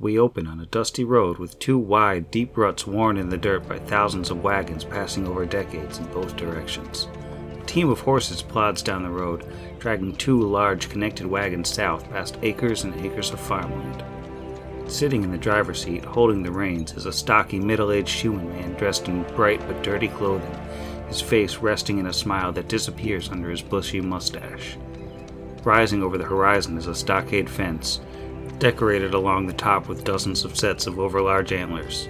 we open on a dusty road with two wide, deep ruts worn in the dirt by thousands of wagons passing over decades in both directions. A team of horses plods down the road, dragging two large connected wagons south past acres and acres of farmland. Sitting in the driver's seat, holding the reins, is a stocky, middle aged shoeing man dressed in bright but dirty clothing, his face resting in a smile that disappears under his bushy mustache. Rising over the horizon is a stockade fence, decorated along the top with dozens of sets of overlarge antlers.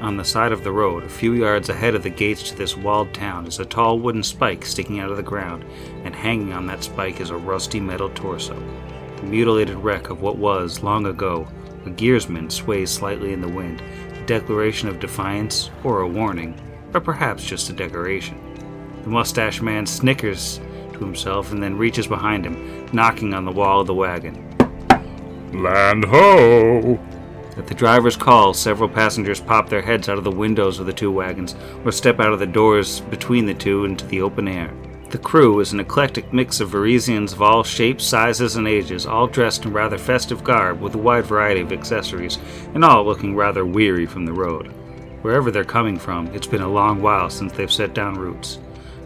On the side of the road, a few yards ahead of the gates to this walled town, is a tall wooden spike sticking out of the ground, and hanging on that spike is a rusty metal torso. The mutilated wreck of what was, long ago, a gearsman sways slightly in the wind, a declaration of defiance or a warning, or perhaps just a decoration. The mustache man snickers to himself and then reaches behind him, knocking on the wall of the wagon. Land ho! At the driver's call, several passengers pop their heads out of the windows of the two wagons or step out of the doors between the two into the open air. The crew is an eclectic mix of Varisians of all shapes, sizes, and ages, all dressed in rather festive garb with a wide variety of accessories, and all looking rather weary from the road. Wherever they're coming from, it's been a long while since they've set down roots.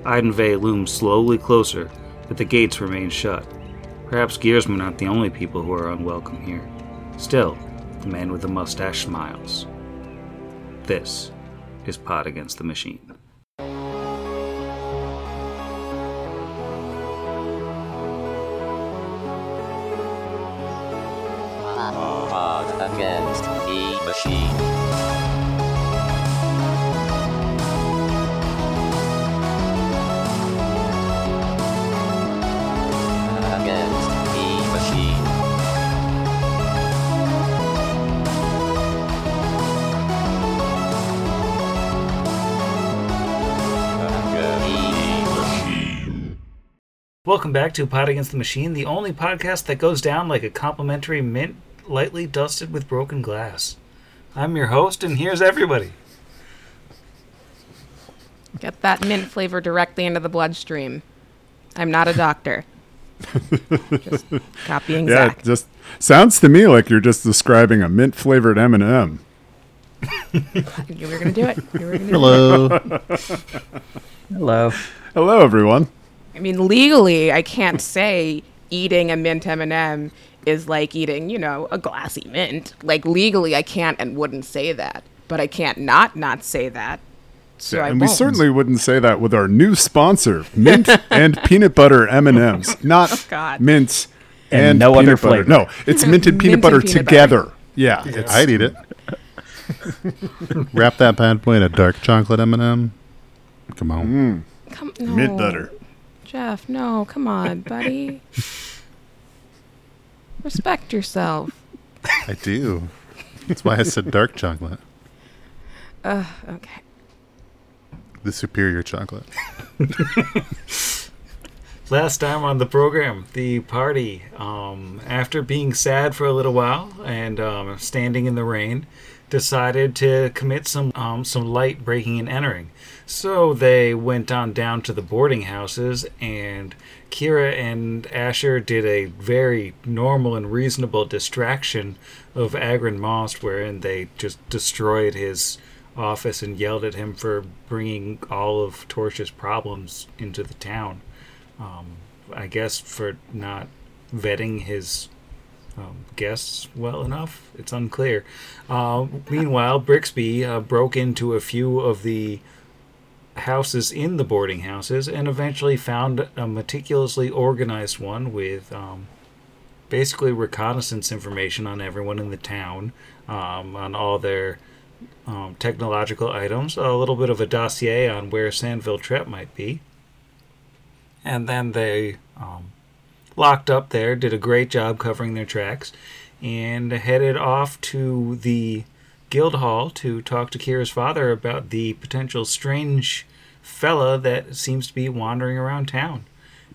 Eidenvey looms slowly closer, but the gates remain shut. Perhaps gearsmen aren't the only people who are unwelcome here. Still, the man with the mustache smiles. This is Pot Against the Machine. Pod against the machine. Welcome back to Pot Against the Machine, the only podcast that goes down like a complimentary mint lightly dusted with broken glass. I'm your host, and here's everybody. Get that mint flavor directly into the bloodstream. I'm not a doctor. just copying Yeah, Zach. it just sounds to me like you're just describing a mint flavored M&M. You were gonna do it. You were gonna do it. Hello. Hello. Hello, everyone. I mean, legally, I can't say eating a mint M&M is like eating, you know, a glassy mint. Like legally, I can't and wouldn't say that. But I can't not not say that. So I and we won't. certainly wouldn't say that with our new sponsor, mint and peanut butter M&Ms, not Oh, God. mint And and, no other peanut butter. No, it's mint and peanut Mint butter peanut together. Yeah, it's, I'd eat it. Wrap that bad boy in a dark chocolate M&M. Come on. Come, no. mint butter. Jeff, no, come on, buddy. Respect yourself. I do. That's why I said dark chocolate. Ugh, okay. The superior chocolate. Last time on the program, the party, um, after being sad for a little while and um, standing in the rain, decided to commit some um, some light breaking and entering. So they went on down to the boarding houses, and Kira and Asher did a very normal and reasonable distraction of Agron Most, wherein they just destroyed his office and yelled at him for bringing all of Torch's problems into the town. Um, I guess for not vetting his um, guests well enough. It's unclear. Uh, meanwhile, Brixby uh, broke into a few of the houses in the boarding houses and eventually found a meticulously organized one with um, basically reconnaissance information on everyone in the town, um, on all their um, technological items, a little bit of a dossier on where Sandville Trep might be. And then they um, locked up there, did a great job covering their tracks, and headed off to the guild hall to talk to Kira's father about the potential strange fella that seems to be wandering around town.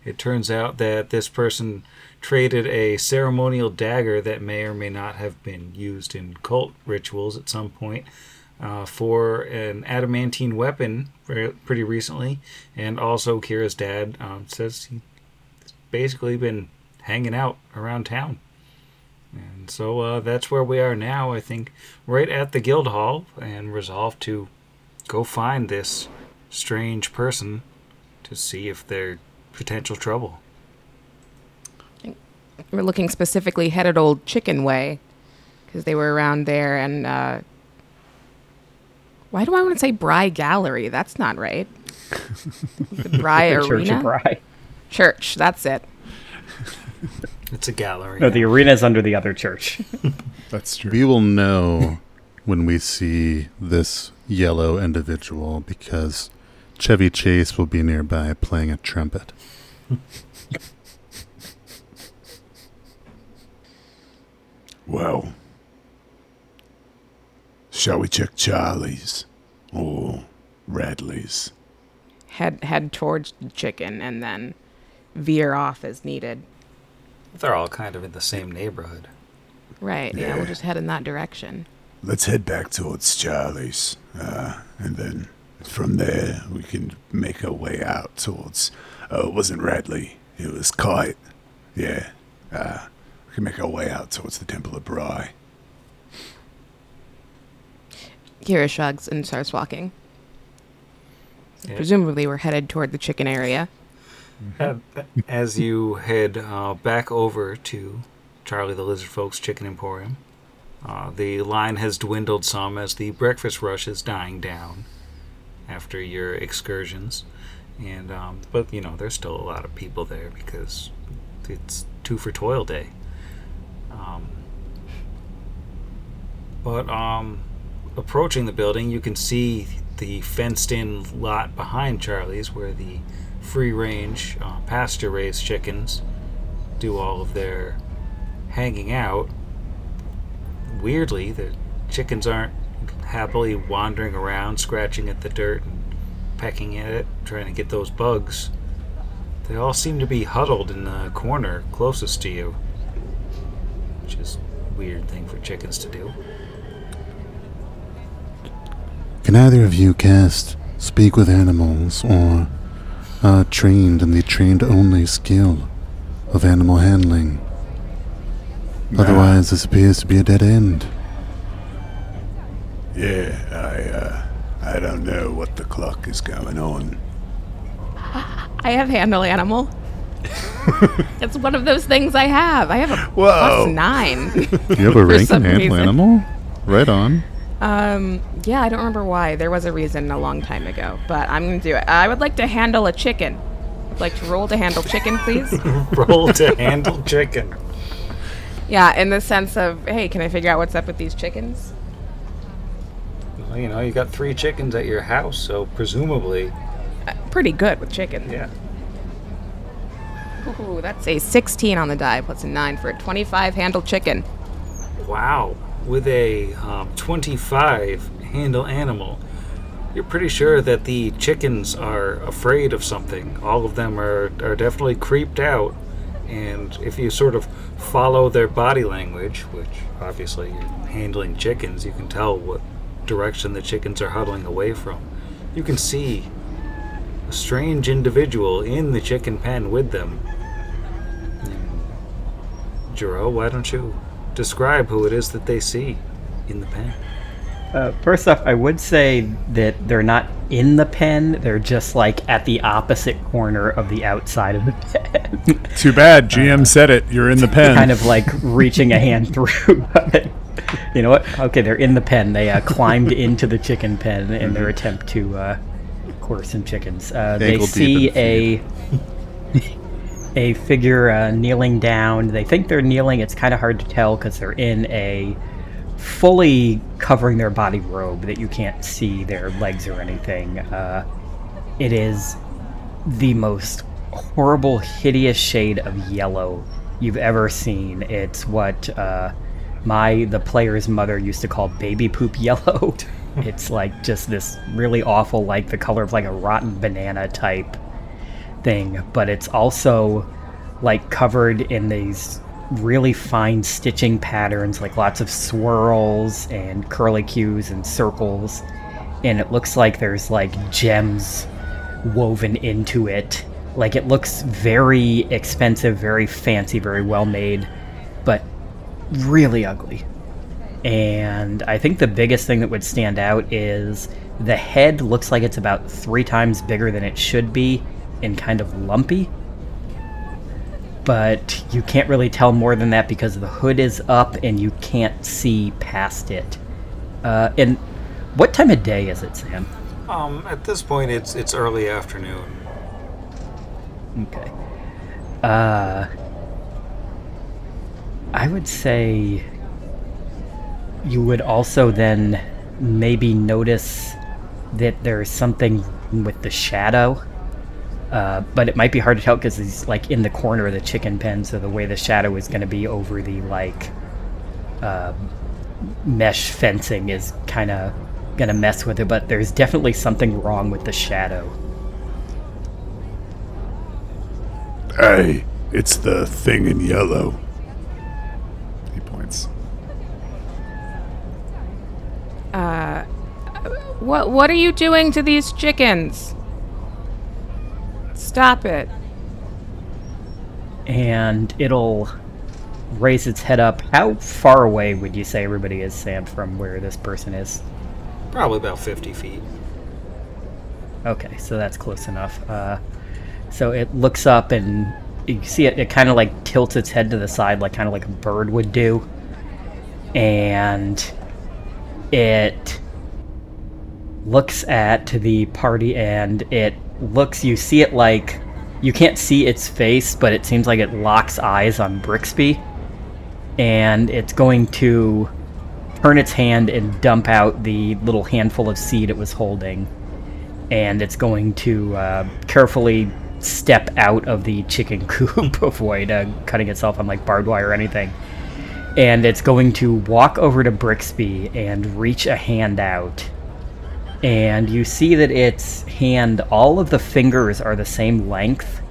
It turns out that this person traded a ceremonial dagger that may or may not have been used in cult rituals at some point uh, for an adamantine weapon pretty recently. And also, Kira's dad um, says he's basically been hanging out around town. And so uh, that's where we are now, I think, right at the guild hall, and resolved to go find this strange person to see if they're potential trouble. We're looking specifically headed Old Chicken Way because they were around there. And uh, why do I want to say Bry Gallery? That's not right. The Bry The Church Arena? of Bry. Church, that's it. It's a gallery. No, the arena's under the other church. That's true. We will know when we see this yellow individual because Chevy Chase will be nearby playing a trumpet. Well, shall we check Charlie's or Radley's? Head head towards the chicken and then veer off as needed. They're all kind of in the same neighborhood. Right. Yeah, we'll just head in that direction. Let's head back towards Charlie's, uh, and then from there we can make our way out towards. Uh, it wasn't Radley; it was Kite. Yeah, uh, we can make our way out towards the Temple of Bry. Kira shrugs and starts walking. Yeah. Presumably, we're headed toward the chicken area. Uh, As you head uh, back over to Charlie the Lizard Folks Chicken Emporium, uh, the line has dwindled some as the breakfast rush is dying down after your excursions. And um, but you know there's still a lot of people there because it's two for toil day. Um, but um, approaching the building, you can see the fenced-in lot behind Charlie's, where the free-range uh, pasture-raised chickens do all of their hanging out. Weirdly, the chickens aren't happily wandering around, scratching at the dirt and pecking at it, trying to get those bugs. They all seem to be huddled in the corner closest to you, which is a weird thing for chickens to do. Can either of you cast speak with animals or are trained in the trained only skill of animal handling? Otherwise, this appears to be a dead end. Yeah, I uh, I don't know what the clock is going on. I have handle animal. it's one of those things I have. I have a Whoa. plus nine. You have a rank in some handle reason. animal? Right on. Um, yeah, I don't remember why. There was a reason a long time ago, but I'm gonna do it. I would like to handle a chicken. I'd like to roll to handle chicken, please. Roll to handle chicken. yeah, in the sense of, hey, can I figure out what's up with these chickens? Well, you know, you got three chickens at your house, so presumably, Uh, pretty good with chickens. yeah. Ooh, that's a 16 on the die plus a 9 for a 25 handle chicken. Wow. With a um, 25 handle animal, you're pretty sure that the chickens are afraid of something. All of them are, are definitely creeped out. And if you sort of follow their body language, which obviously you're handling chickens, you can tell what direction the chickens are huddling away from. You can see a strange individual in the chicken pen with them. Jero, why don't you describe who it is that they see in the pen? Uh, first off, I would say that they're not in the pen. They're just like at the opposite corner of the outside of the pen. Too bad. GM said it. You're in the pen. kind of like reaching a hand through. You know what? Okay, they're in the pen. They uh, climbed into the chicken pen in their attempt to uh, quarter some chickens. Uh, they see in a a figure uh, kneeling down. They think they're kneeling. It's kind of hard to tell because they're in a fully covering their body robe that you can't see their legs or anything. Uh, it is the most horrible, hideous shade of yellow you've ever seen. It's what uh, my the player's mother used to call baby poop yellow. it's like just this really awful, like the color of like a rotten banana type thing, but it's also like covered in these really fine stitching patterns, like lots of swirls and curlicues and circles. And it looks like there's like gems woven into it. Like it looks very expensive, very fancy, very well made. But really ugly. And I think the biggest thing that would stand out is the head looks like it's about three times bigger than it should be and kind of lumpy. But you can't really tell more than that because the hood is up and you can't see past it. Uh, and what time of day is it, Sam? Um, at this point, it's it's early afternoon. Okay. Uh, I would say you would also then maybe notice that there's something with the shadow. Uh, but it might be hard to tell because he's like in the corner of the chicken pen, so the way the shadow is going to be over the like uh, mesh fencing is kind of going to mess with it. But there's definitely something wrong with the shadow. Hey, it's the thing in yellow. He points. Uh, What what are you doing to these chickens? Stop it. and it'll raise its head up. How far away would you say everybody is, Sam, from where this person is? Probably about 50 feet. Okay, so that's close enough. Uh, so it looks up and you see it, it kind of like tilts its head to the side, like kind of like a bird would do. And it looks at the party and it looks, you see it like, you can't see its face, but it seems like it locks eyes on Brixby. And it's going to turn its hand and dump out the little handful of seed it was holding and it's going to uh, carefully step out of the chicken coop, avoid uh, cutting itself on like barbed wire or anything. And it's going to walk over to Brixby and reach a hand out. And you see that its hand, all of the fingers are the same length.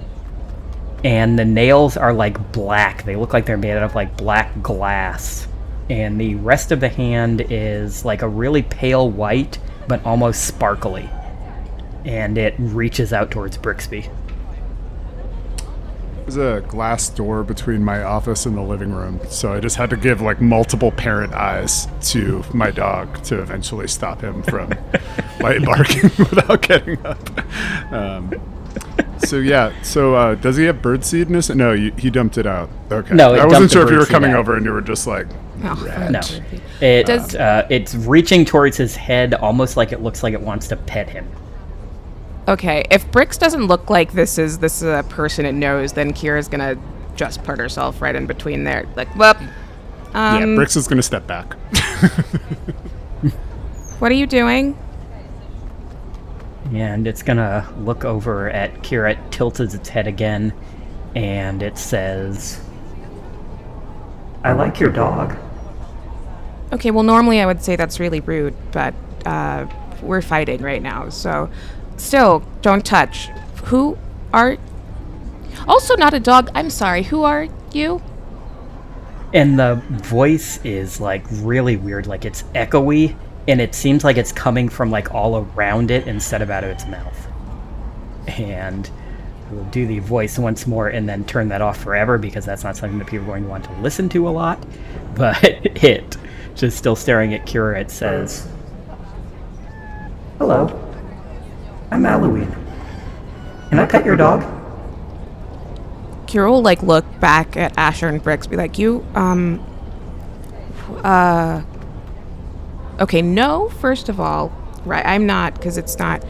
And the nails are like black. They look like they're made out of like black glass. And the rest of the hand is like a really pale white, but almost sparkly and it reaches out towards Brixby. There's a glass door between my office and the living room, so I just had to give like multiple parent eyes to my dog to eventually stop him from light barking without getting up. Um, so yeah, so uh, does he have birdseed in his? No, you, he dumped it out. Okay, No, it I wasn't sure if you were coming out. over and you were just like, Oh, No, Does- it uh, it's reaching towards his head, almost like it looks like it wants to pet him. Okay, if Brix doesn't look like this is this is a person it knows, then Kira's gonna just put herself right in between there. Like, whoop. yeah, Brix is gonna step back. what are you doing? And it's gonna look over at Kira, it tilts its head again, and it says, "I like your dog." Okay, well, normally I would say that's really rude, but uh, we're fighting right now, so still, don't touch. Who are. Also, not a dog. I'm sorry. Who are you? And the voice is like really weird, like it's echoey, and it seems like it's coming from like all around it instead of out of its mouth. And we'll do the voice once more and then turn that off forever because that's not something that people are going to want to listen to a lot. But it, just still staring at Kira, it says, Hello, I'm Halloween. Can I pet your dog? Kira will, like, look back at Asher and Brix, be like, you, um. Uh. Okay, no, first of all. Right, I'm not, because it's not.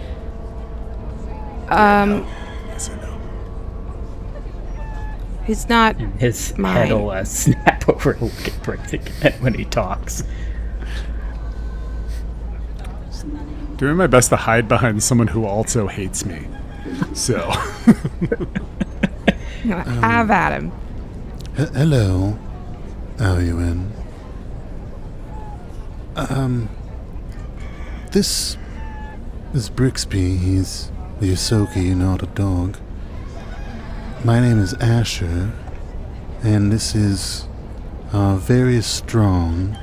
Um. Yes, I know. He's not. His Mine. head will uh, snap over to look at Brix again when he talks. Doing my best to hide behind someone who also hates me. So, Have at him. H- hello, Aluin. Um, this is Brixby. He's the Ysoki, not a dog. My name is Asher, and this is our very strong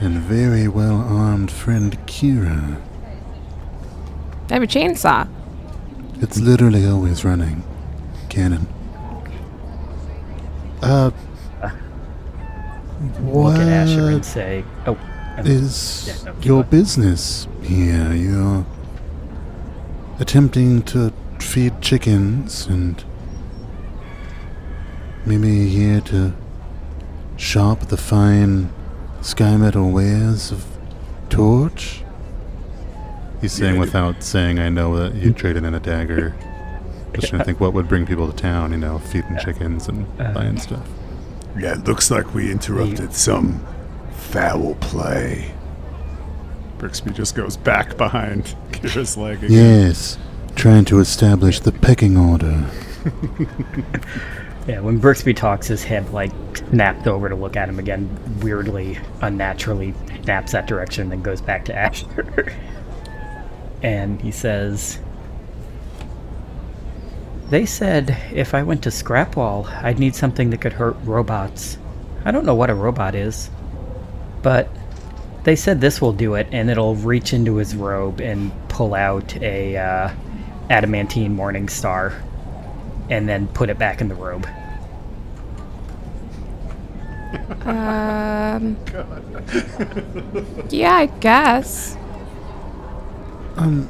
and very well armed friend Kira. I have a chainsaw. It's literally always running. Cannon. Uh, look at Asher and say, "Oh, um, is Yeah, no, keep your going. business here? You're attempting to feed chickens and maybe here to shop the fine Sky Metal wares of Torch? He's saying without saying, I know that you traded in a dagger. Just trying to think what would bring people to town, you know, feeding chickens and Uh, buying stuff. Yeah, it looks like we interrupted some foul play. Brixby just goes back behind Kira's leg again. Yes, trying to establish the pecking order. Yeah, when Brixby talks, his head like snapped over to look at him again, weirdly, unnaturally snaps that direction, and then goes back to Asher. and he says, They said if I went to Scrapwall, I'd need something that could hurt robots. I don't know what a robot is, but they said this will do it, and it'll reach into his robe and pull out a uh, adamantine morning star and then put it back in the robe. Um. yeah, I guess. Um,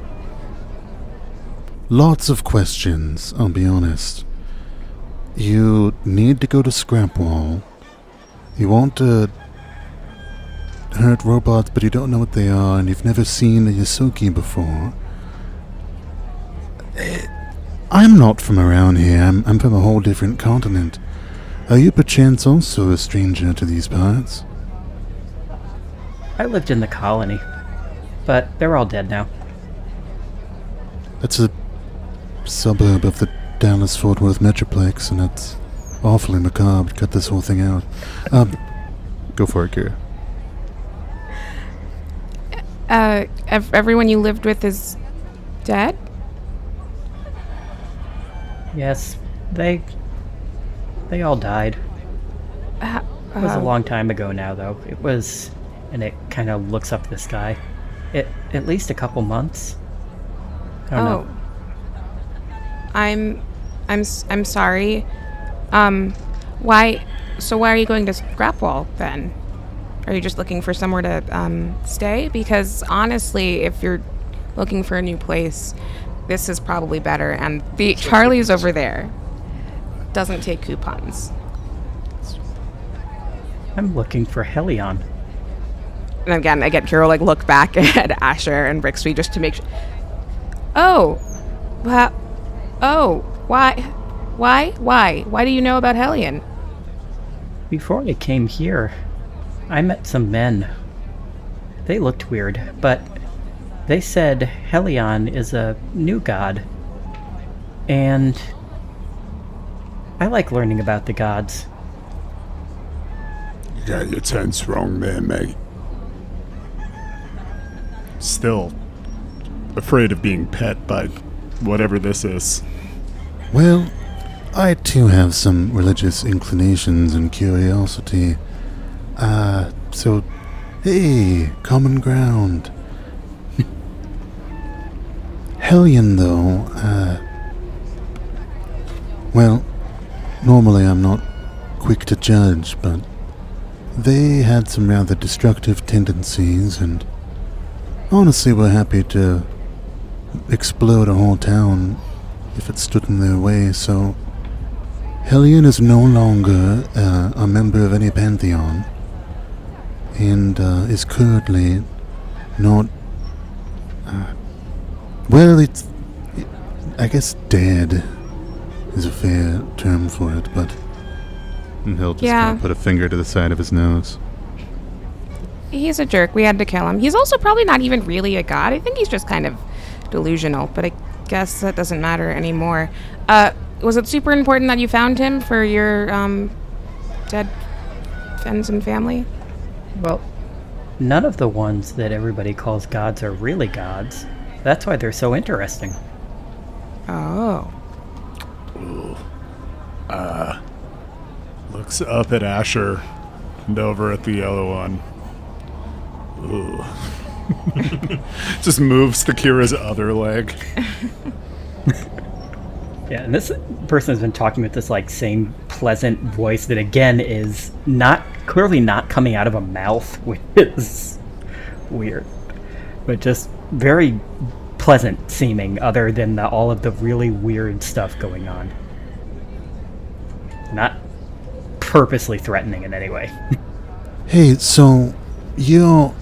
lots of questions, I'll be honest. You need to go to Scrapwall. You want to hurt robots, but you don't know what they are, and you've never seen a Ysoki before. Eh, I'm not from around here. I'm, I'm from a whole different continent. Are you perchance also a stranger to these parts? I lived in the colony, but they're all dead now. That's a suburb of the Dallas Fort Worth Metroplex, and it's awfully macabre to cut this whole thing out. Um, go for it, Kira. Uh, ev- everyone you lived with is dead? Yes, they they all died. Uh, It was a long time ago now, though. It was, and it kind of looks up the sky. It at least a couple months. I don't oh. know. I'm, I'm, s- I'm sorry. Um, why? So why are you going to Scrapwall then? Are you just looking for somewhere to um, stay? Because honestly, if you're looking for a new place, this is probably better. And the Charlie's over there doesn't take coupons. I'm looking for Hellion. And again, I get Kira like look back at Asher and Brixby just to make sure. Oh, wha- oh, why, why, why, why do you know about Hellion? Before I came here, I met some men. They looked weird, but they said Hellion is a new god. And I like learning about the gods. You got your tense wrong there, mate. Still afraid of being pet by whatever this is. Well, I too have some religious inclinations and curiosity. Uh, so, hey, common ground. Hellion, though, uh. Well, normally I'm not quick to judge, but they had some rather destructive tendencies, and honestly, we're happy to explode a whole town if it stood in their way, so Hellion is no longer uh, a member of any pantheon and uh, is currently not. Uh, well, it's. I guess dead is a fair term for it, but. And he'll just Yeah. kinda put a finger to the side of his nose. He's a jerk. We had to kill him. He's also probably not even really a god. I think he's just kind of delusional, but I guess that doesn't matter anymore. Uh, was it super important that you found him for your um, dead friends and family? Well, none of the ones that everybody calls gods are really gods. That's why they're so interesting. Oh. Looks up at Asher and over at the yellow one. Ooh. Just moves to Kira's other leg. Yeah, and this person has been talking with this like same pleasant voice that again is not clearly not coming out of a mouth, which is weird, but just very pleasant seeming, other than the, all of the really weird stuff going on. Not purposely threatening in any way. Hey, so you're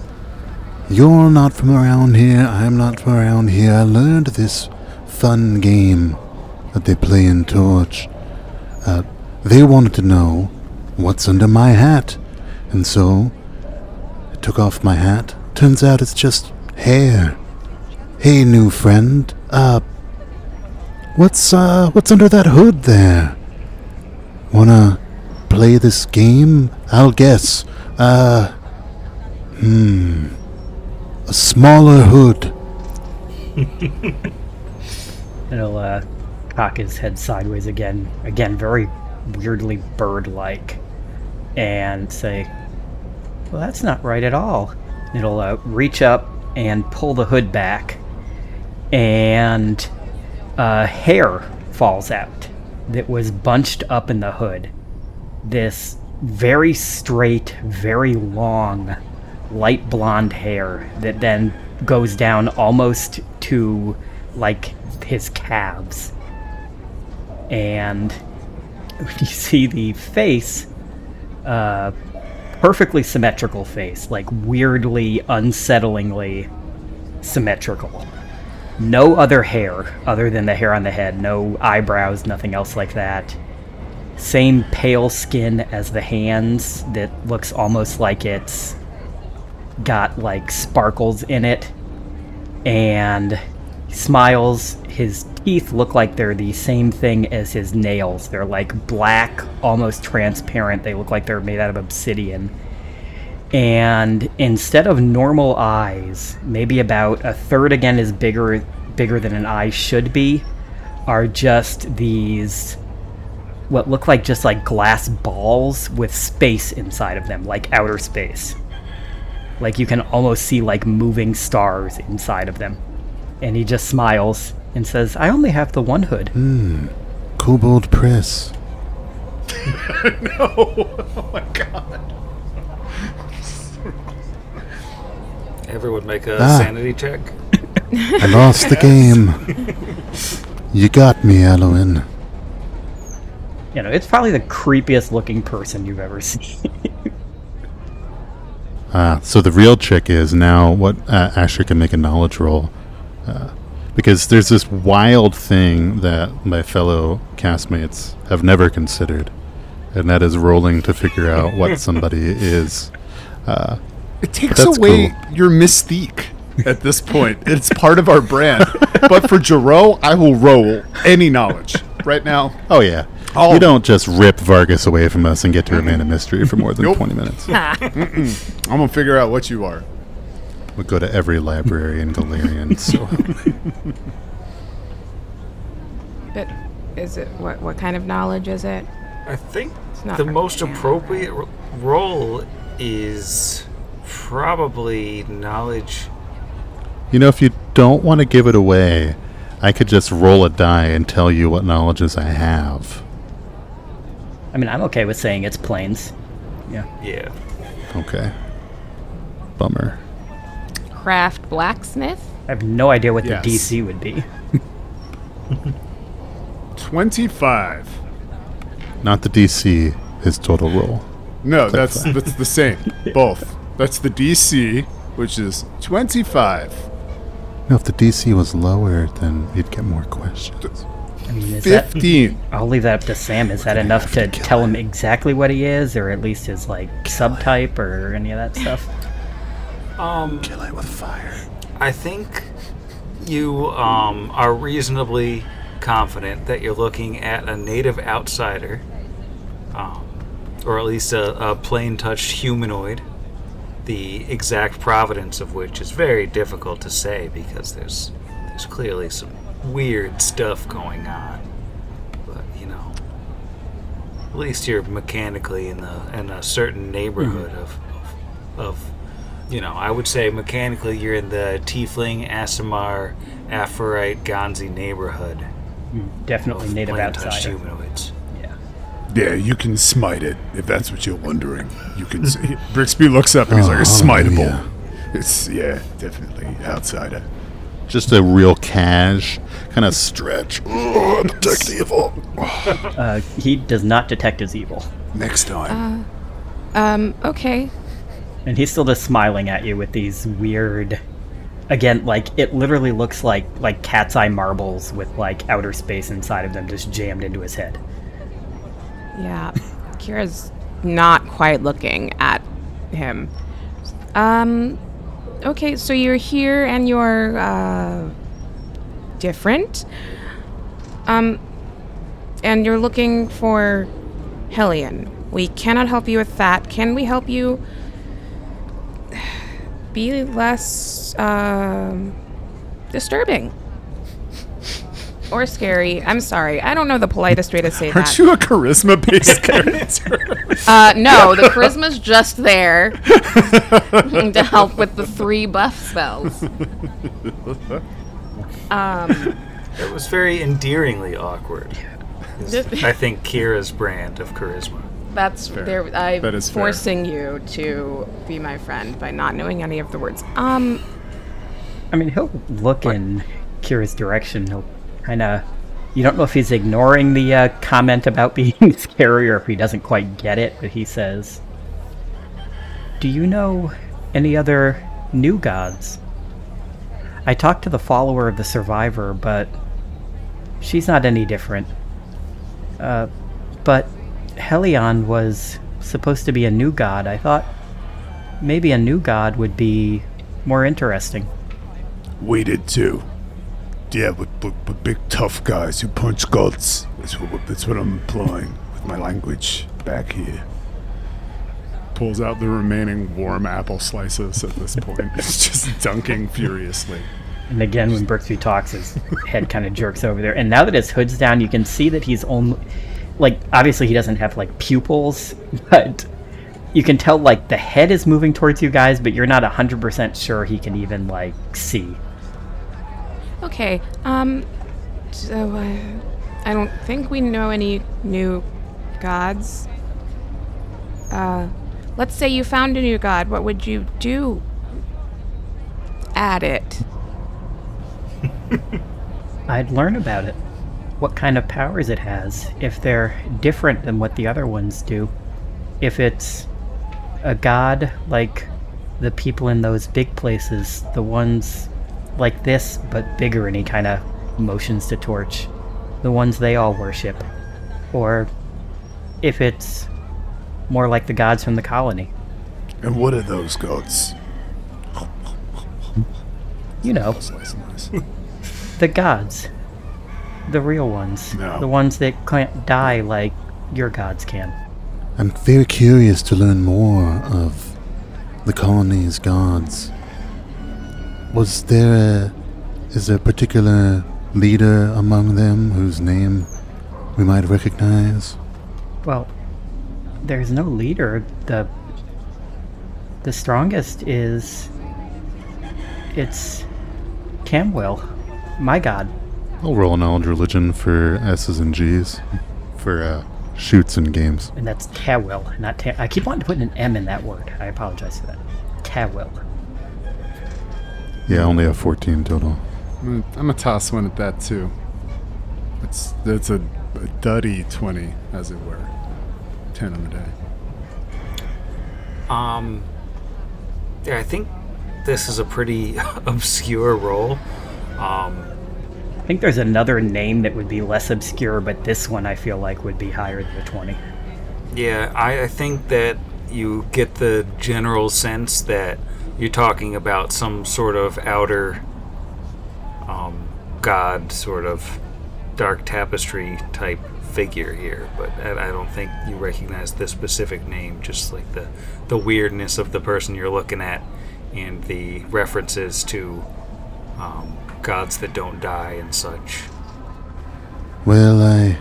you're not from around here. I'm not from around here. I learned this fun game that they play in Torch. Uh, they wanted to know what's under my hat, and so I took off my hat. Turns out it's just hair. Hey, new friend. Uh, what's uh, what's under that hood there? Wanna play this game? I'll guess. Uh, hmm. A smaller hood. It'll uh, cock his head sideways again, again very weirdly bird-like, and say, "Well, that's not right at all." It'll uh, reach up and pull the hood back, and uh, hair falls out that was bunched up in the hood. This very straight, very long, light blonde hair that then goes down almost to like his calves. And you see the face, uh, perfectly symmetrical face, like weirdly, unsettlingly symmetrical. No other hair other than the hair on the head, no eyebrows, nothing else like that. Same pale skin as the hands that looks almost like it's got like sparkles in it. And smiles. His teeth look like they're the same thing as his nails. They're like black, almost transparent. They look like they're made out of obsidian. And instead of normal eyes, maybe about a third again is bigger bigger than an eye should be, are just these what look like just like glass balls with space inside of them, like outer space. Like you can almost see like moving stars inside of them. And he just smiles and says, I only have the one hood. Kobold Press. No. Oh my god. Everyone make a Ah. sanity check. I lost the game. You got me, Eloin. You know, it's probably the creepiest looking person you've ever seen. Ah, so the real trick is now what uh, Asher can make a knowledge roll. Uh, because there's this wild thing that my fellow castmates have never considered, and that is rolling to figure out what somebody is. Uh, It takes away cool. your mystique at this point. It's part of our brand. but for Jero, I will roll any knowledge right now. oh, yeah. Oh. You don't just rip Vargas away from us and get to remain a mystery for more than Nope. 20 minutes. I'm gonna figure out what you are. We'll go to every library in Golarion. So But is it what? What kind of knowledge is it? I think not the most arcana, appropriate r- role is probably knowledge. You know, if you don't want to give it away, I could just roll a die and tell you what knowledges I have. I mean, I'm okay with saying it's planes. Yeah. Yeah. Okay. Bummer. Craft blacksmith. I have no idea what Yes. the DC would be. 25. Not the DC, his total roll. No, that's that's the same. Both. That's the DC, which is 25. No, if the DC was lower, then you'd get more questions. I mean, is that, 15. I'll leave that up to Sam. Is that enough to tell him exactly what he is, or at least his like subtype or any of that stuff? Um, Kill it with fire. I think you um, are reasonably confident that you're looking at a native outsider, um, or at least a, a plain touched humanoid. The exact providence of which is very difficult to say because there's there's clearly some weird stuff going on. But you know, at least you're mechanically in the in a certain neighborhood of, of of you know, I would say mechanically you're in the Tiefling, Aasimar, Aphorite, Ganzi neighborhood. Mm, definitely native plant-touched outsider. humanoids. Yeah. Yeah, you can smite it if that's what you're wondering. You can see. Brixby looks up and he's like, Oh, "It's smiteable." hallelujah. It's yeah, definitely outsider. Just a real cash kind of stretch. Oh, detect evil. Uh, he does not detect as evil. Next time, Um, okay. And he's still just smiling at you with these weird again, like it literally looks like like cat's eye marbles with like outer space inside of them just jammed into his head. Yeah. Kira's not quite looking at him. Um, okay, so you're here and you're, uh, different. Um, and you're looking for Hellion. We cannot help you with that. Can we help you be less, um, disturbing? Or scary. I'm sorry. I don't know the politest way to say that. Aren't you a charisma based character? Uh, no, the charisma's just there to help with the three buff spells. Um, It was very endearingly awkward. is, I think Kira's brand of charisma. that's there. I'm That is fair. forcing you to be my friend by not knowing any of the words. Um, I mean, he'll look in Kira's direction. He'll kind of. You don't know if he's ignoring the uh, comment about being scary or if he doesn't quite get it, but he says, Do you know any other new gods? I talked to the follower of the survivor, but she's not any different. Uh, but Hellion was supposed to be a new god. I thought maybe a new god would be more interesting. we did too. Yeah, but, but, but big tough guys who punch gods. That's what that's what I'm implying with my language back here. Pulls out the remaining warm apple slices at this point. It's just dunking furiously. And again, when Brixby talks, his head kind of jerks over there. And now that his hood's down, you can see that he's only, like, obviously he doesn't have like pupils, but you can tell like the head is moving towards you guys, but you're not hundred percent sure he can even like see. Okay. Um, so uh, I don't think we know any new gods. Uh, let's say you found a new god. What would you do at it? I'd learn about it. What kind of powers it has, if they're different than what the other ones do. If it's a god like the people in those big places, the ones like this, but bigger, and he kind of motions to Torch, the ones they all worship. Or if it's more like the gods from the colony. And what are those gods? You know, Slice and dice. the gods. The real ones. No. The ones that can't die like your gods can. I'm very curious to learn more of the colony's gods. Was there a. Is there a particular leader among them whose name we might recognize? Well, there's no leader. The the strongest is it's Camwell, my god. I'll roll knowledge religion for S's and G's. For uh, shoots and games. And that's Tawil, not Ta- I keep wanting to put an M in that word. I apologize for that. Tawil. Yeah, I only have 14 total. I'm gonna, toss one at that too. It's it's a, a duddy twenty, as it were. Ten on the day. Um, yeah, I think this is a pretty obscure role. Um, I think there's another name that would be less obscure, but this one I feel like would be higher than the 20. yeah, I, I think that you get the general sense that you're talking about some sort of outer um, god, sort of dark tapestry type figure here, but I, don't think you recognize the specific name, just like the, the weirdness of the person you're looking at and the references to um, gods that don't die and such. Well, I.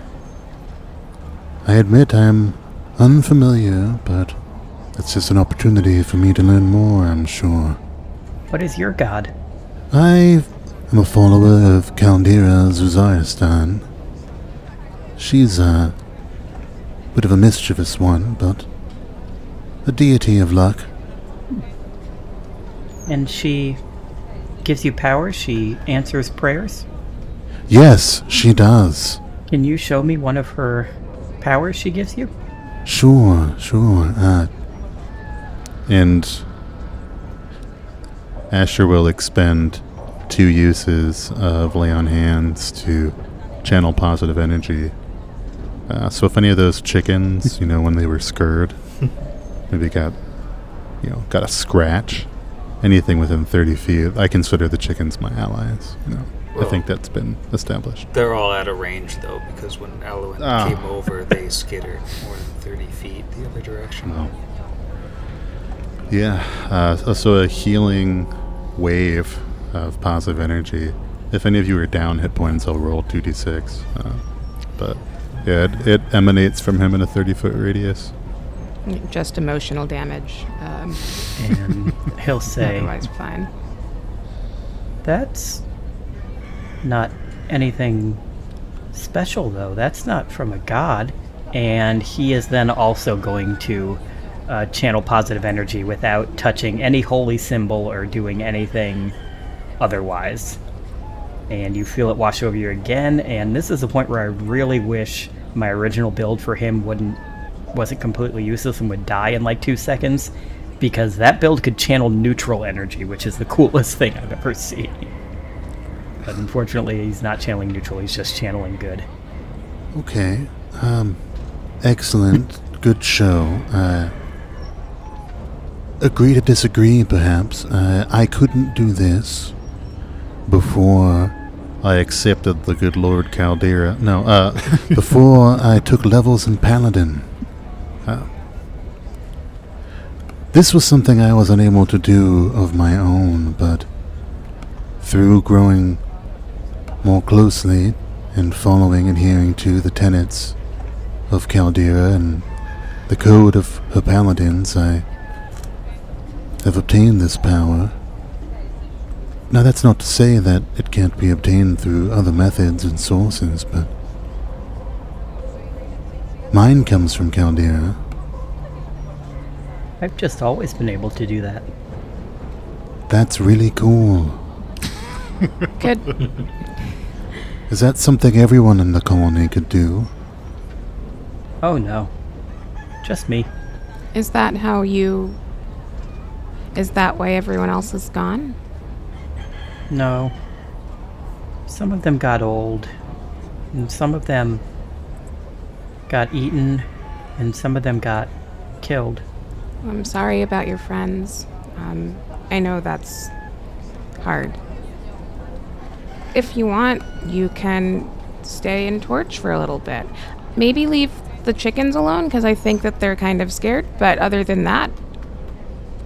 I admit I'm unfamiliar, but that's just an opportunity for me to learn more, I'm sure. What is your god? I am a follower of Chaldira Zuzaristan. She's a bit of a mischievous one, but a deity of luck. And she gives you power. She answers prayers. Yes, she does. Can you show me one of her powers she gives you? Sure, sure. Uh, and Asher will expend two uses of lay on hands to channel positive energy. Uh, so if any of those chickens, you know, when they were scurred, maybe got, you know, got a scratch, anything within 30 feet, I consider the chickens my allies. You know, I think that's been established. They're all out of range though, because when Alwyn Ah. came over, they skittered more than thirty feet the other direction. Oh. Yeah. Uh, so a healing wave of positive energy. If any of you are down hit points, I'll roll 2d6. Uh, but yeah, it, it emanates from him in a 30 foot radius. Just emotional damage. Um, And he'll say, otherwise, fine. That's not anything special, though. That's not from a god. And he is then also going to uh, channel positive energy without touching any holy symbol or doing anything otherwise. And you feel it wash over you again. And this is the point where I really wish my original build for him wouldn't wasn't completely useless and would die in like two seconds because that build could channel neutral energy, which is the coolest thing I've ever seen. But unfortunately, he's not channeling neutral, he's just channeling good. Okay. Um, excellent. Good show. Uh, agree to disagree, perhaps. Uh, I couldn't do this before I accepted the good Lord Chaldira. No, uh, before I took levels in Paladin. Uh, this was something I was unable to do of my own, but through growing more closely and following and adhering to the tenets of Chaldira and the code of her paladins, I have obtained this power. Now, that's not to say that it can't be obtained through other methods and sources, but mine comes from Chaldira. I've just always been able to do that. That's really cool. Good. Is that something everyone in the colony could do? Oh no. Just me. Is that how you. Is that why everyone else is gone? No. Some of them got old, and some of them got eaten, and some of them got killed. I'm sorry about your friends. Um, I know that's hard. If you want, you can stay in Torch for a little bit. Maybe leave the chickens alone because I think that they're kind of scared. But other than that,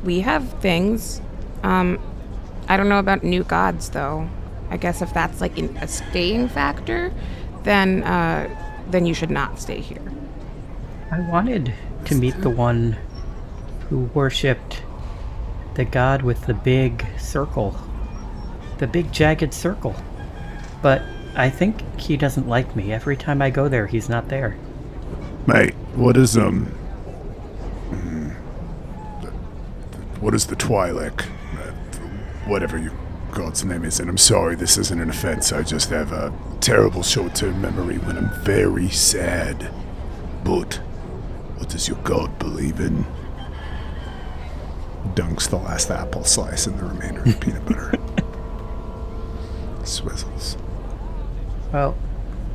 we have things. Um, I don't know about new gods though. I guess if that's like an, a staying factor, then uh, then you should not stay here. I wanted to meet the one who worshipped the god with the big circle, the big jagged circle. But I think he doesn't like me. Every time I go there, he's not there. Mate, what is um mm, what is the Twi'lek? Uh, whatever your god's name is, and I'm sorry this isn't an offense, I just have a terrible short term memory when I'm very sad. But what does your god believe in? Dunks the last apple slice and the remainder of peanut butter. Swizzles. Well,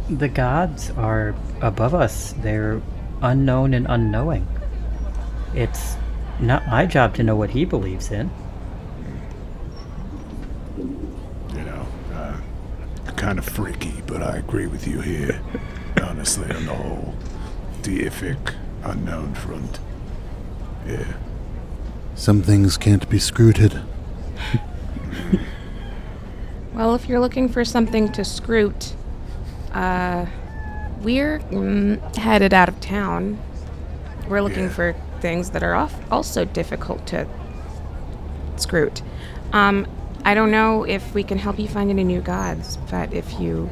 the gods are above us. They're unknown and unknowing. It's not my job to know what he believes in. you know, uh, kind of freaky, but I agree with you here. Honestly, on the whole deific unknown front. Yeah. Some things can't be scruted. Well, if you're looking for something to scroot, uh, we're mm, headed out of town. We're looking Yeah. for things that are off also difficult to scroot. Um, I don't know if we can help you find any new gods, but if you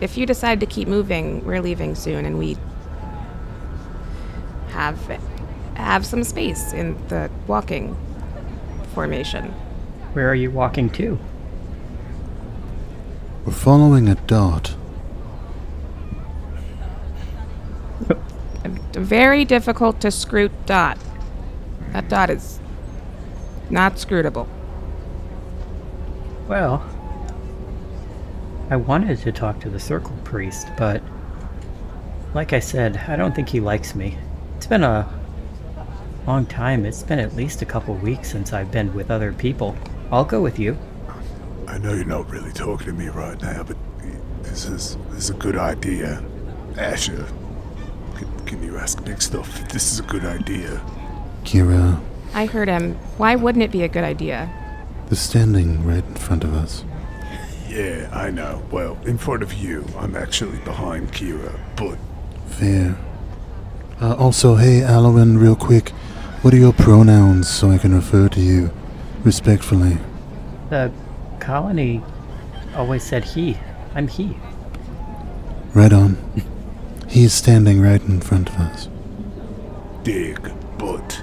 if you decide to keep moving, we're leaving soon, and we have have some space in the walking formation. Where are you walking to? We're following a dot. A very difficult to screw dot. That dot is not scrutable. Well, I wanted to talk to the circle priest, but like I said, I don't think he likes me. It's been a long time. It's been at least a couple weeks since I've been with other people. I'll go with you. I know you're not really talking to me right now, but this is this is a good idea. Asher, can, can you ask Nick stuff if this is a good idea? Kira, I heard him. Why wouldn't it be a good idea? they're standing right in front of us. Yeah, I know. Well, in front of you, I'm actually behind Kira, but Fair. Uh, also, hey, Alwyn, real quick, what are your pronouns so I can refer to you respectfully? The colony always said he. I'm he. Right on. He's standing right in front of us. dig, but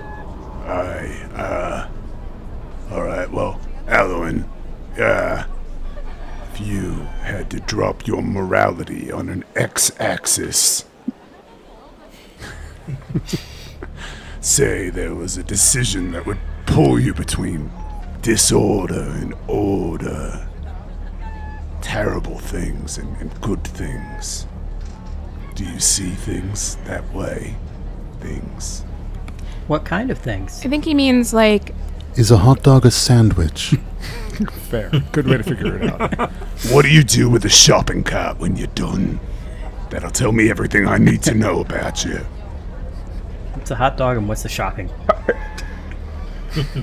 I, uh, alright, well, Alwyn, uh, if you had to drop your morality on an x axis, say there was a decision that would pull you between disorder and order, terrible things and, and good things. Do you see things that way? Things. What kind of things? I think he means like Is a hot dog a sandwich? Fair. Good way to figure it out. What do you do with the shopping cart when you're done? That'll tell me everything I need to know about you. What's a hot dog and what's the shopping?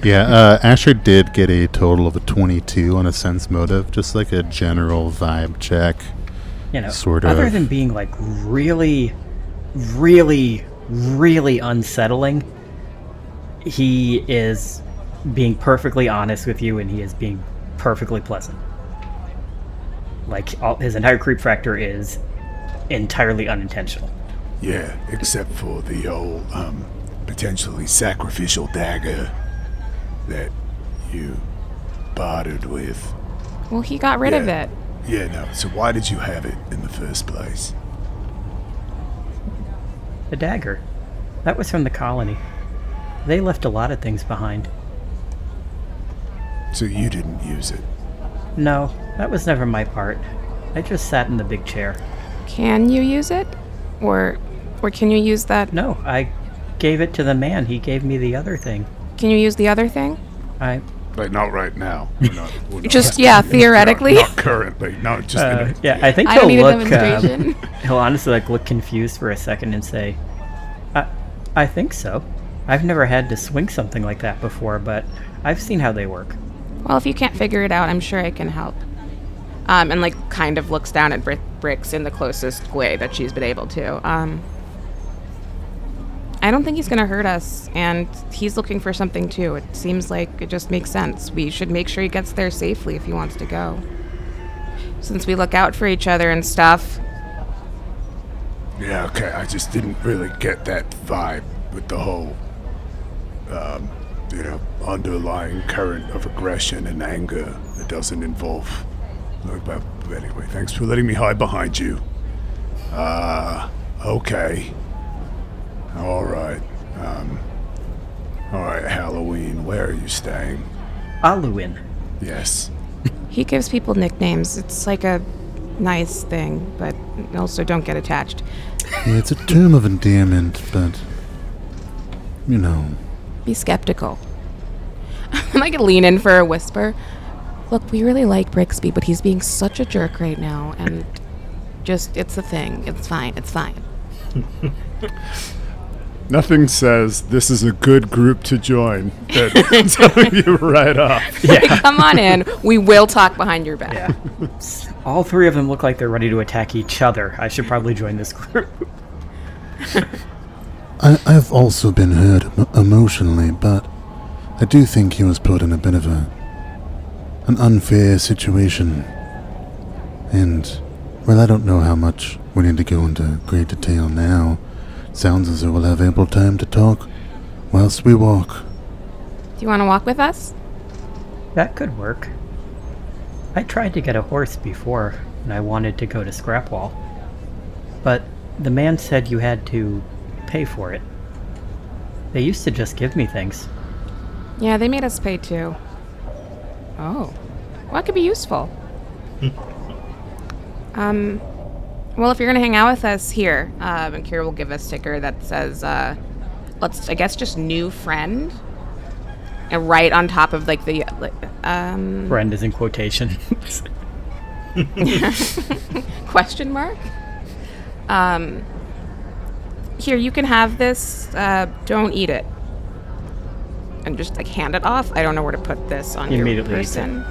yeah, uh, Asher did get a total of a 22 on a sense motive, just like a general vibe check. You know, Sort other of. than being like really, really, really unsettling, he is being perfectly honest with you and he is being perfectly pleasant. Like, all, his entire creep factor is entirely unintentional. Yeah, except for the old, um, potentially sacrificial dagger that you bartered with. well he got rid of it. Yeah, no, so why did you have it in the first place? The dagger. That was from the colony. They left a lot of things behind. So you didn't use it. No, that was never my part. I just sat in the big chair. Can you use it? Or or can you use that No, I gave it to the man. He gave me the other thing. can you use the other thing? I Like, not right now. We're not, we're not- Just yeah, theoretically. Not, not currently. No, just in Uh, a, yeah, I think I he'll need look. um, he'll honestly like look confused for a second and say, "I, I think so. I've never had to swing something like that before, but I've seen how they work." Well, if you can't figure it out, I'm sure I can help. Um, and like kind of looks down at Brick Brix in the closest way that she's been able to. Um, I don't think he's gonna hurt us, and he's looking for something too. It seems like it just makes sense. We should make sure he gets there safely if he wants to go. Since we look out for each other and stuff, Yeah, okay. I just didn't really get that vibe with the whole, um, you know, underlying current of aggression and anger that doesn't involve. But anyway, thanks for letting me hide behind you. Uh, okay. All right. Um, all right, Halloween. Where are you staying? Alwyn. Yes. he gives people nicknames. It's like a nice thing, but also don't get attached. Yeah, it's a term of endearment, but. You know. Be skeptical. I'm like lean in for a whisper. Look, we really like Brixby, but he's being such a jerk right now, and just it's a thing. It's fine. It's fine. Nothing says this is a good group to join than telling you right off. Yeah. Come on in. We will talk behind your back. Yeah. All three of them look like they're ready to attack each other. I should probably join this group. I, I've also been hurt emotionally, but I do think he was put in a bit of a an unfair situation. And Well, I don't know how much we need to go into great detail now. Sounds as though we'll have ample time to talk whilst we walk. Do you want to walk with us? That could work. I tried to get a horse before, and I wanted to go to Scrapwall. But the man said you had to pay for it. They used to just give me things. Yeah, they made us pay too. Oh. Well, that could be useful. um, well, if you're going to hang out with us here, um, and Kira will give a sticker that says, uh, let's, I guess, just new friend. And right on top of, like, the, like, um, Friend is in quotation. question mark? Um, here, you can have this. Uh, don't eat it. And just, like, hand it off. I don't know where to put this on He your immediately eats it. person.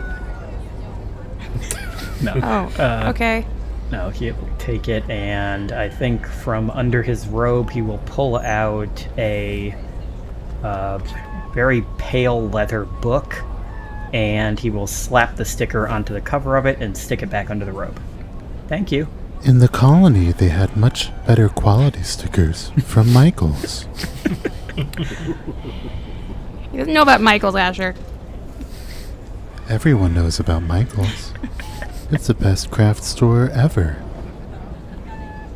no. Oh, Uh, okay. No, he'll take it, and I think from under his robe, he will pull out a uh, very pale leather book, and he will slap the sticker onto the cover of it and stick it back under the robe. Thank you. In the colony, they had much better quality stickers from Michaels. He doesn't know about Michael's Asher. Everyone knows about Michaels. It's the best craft store ever.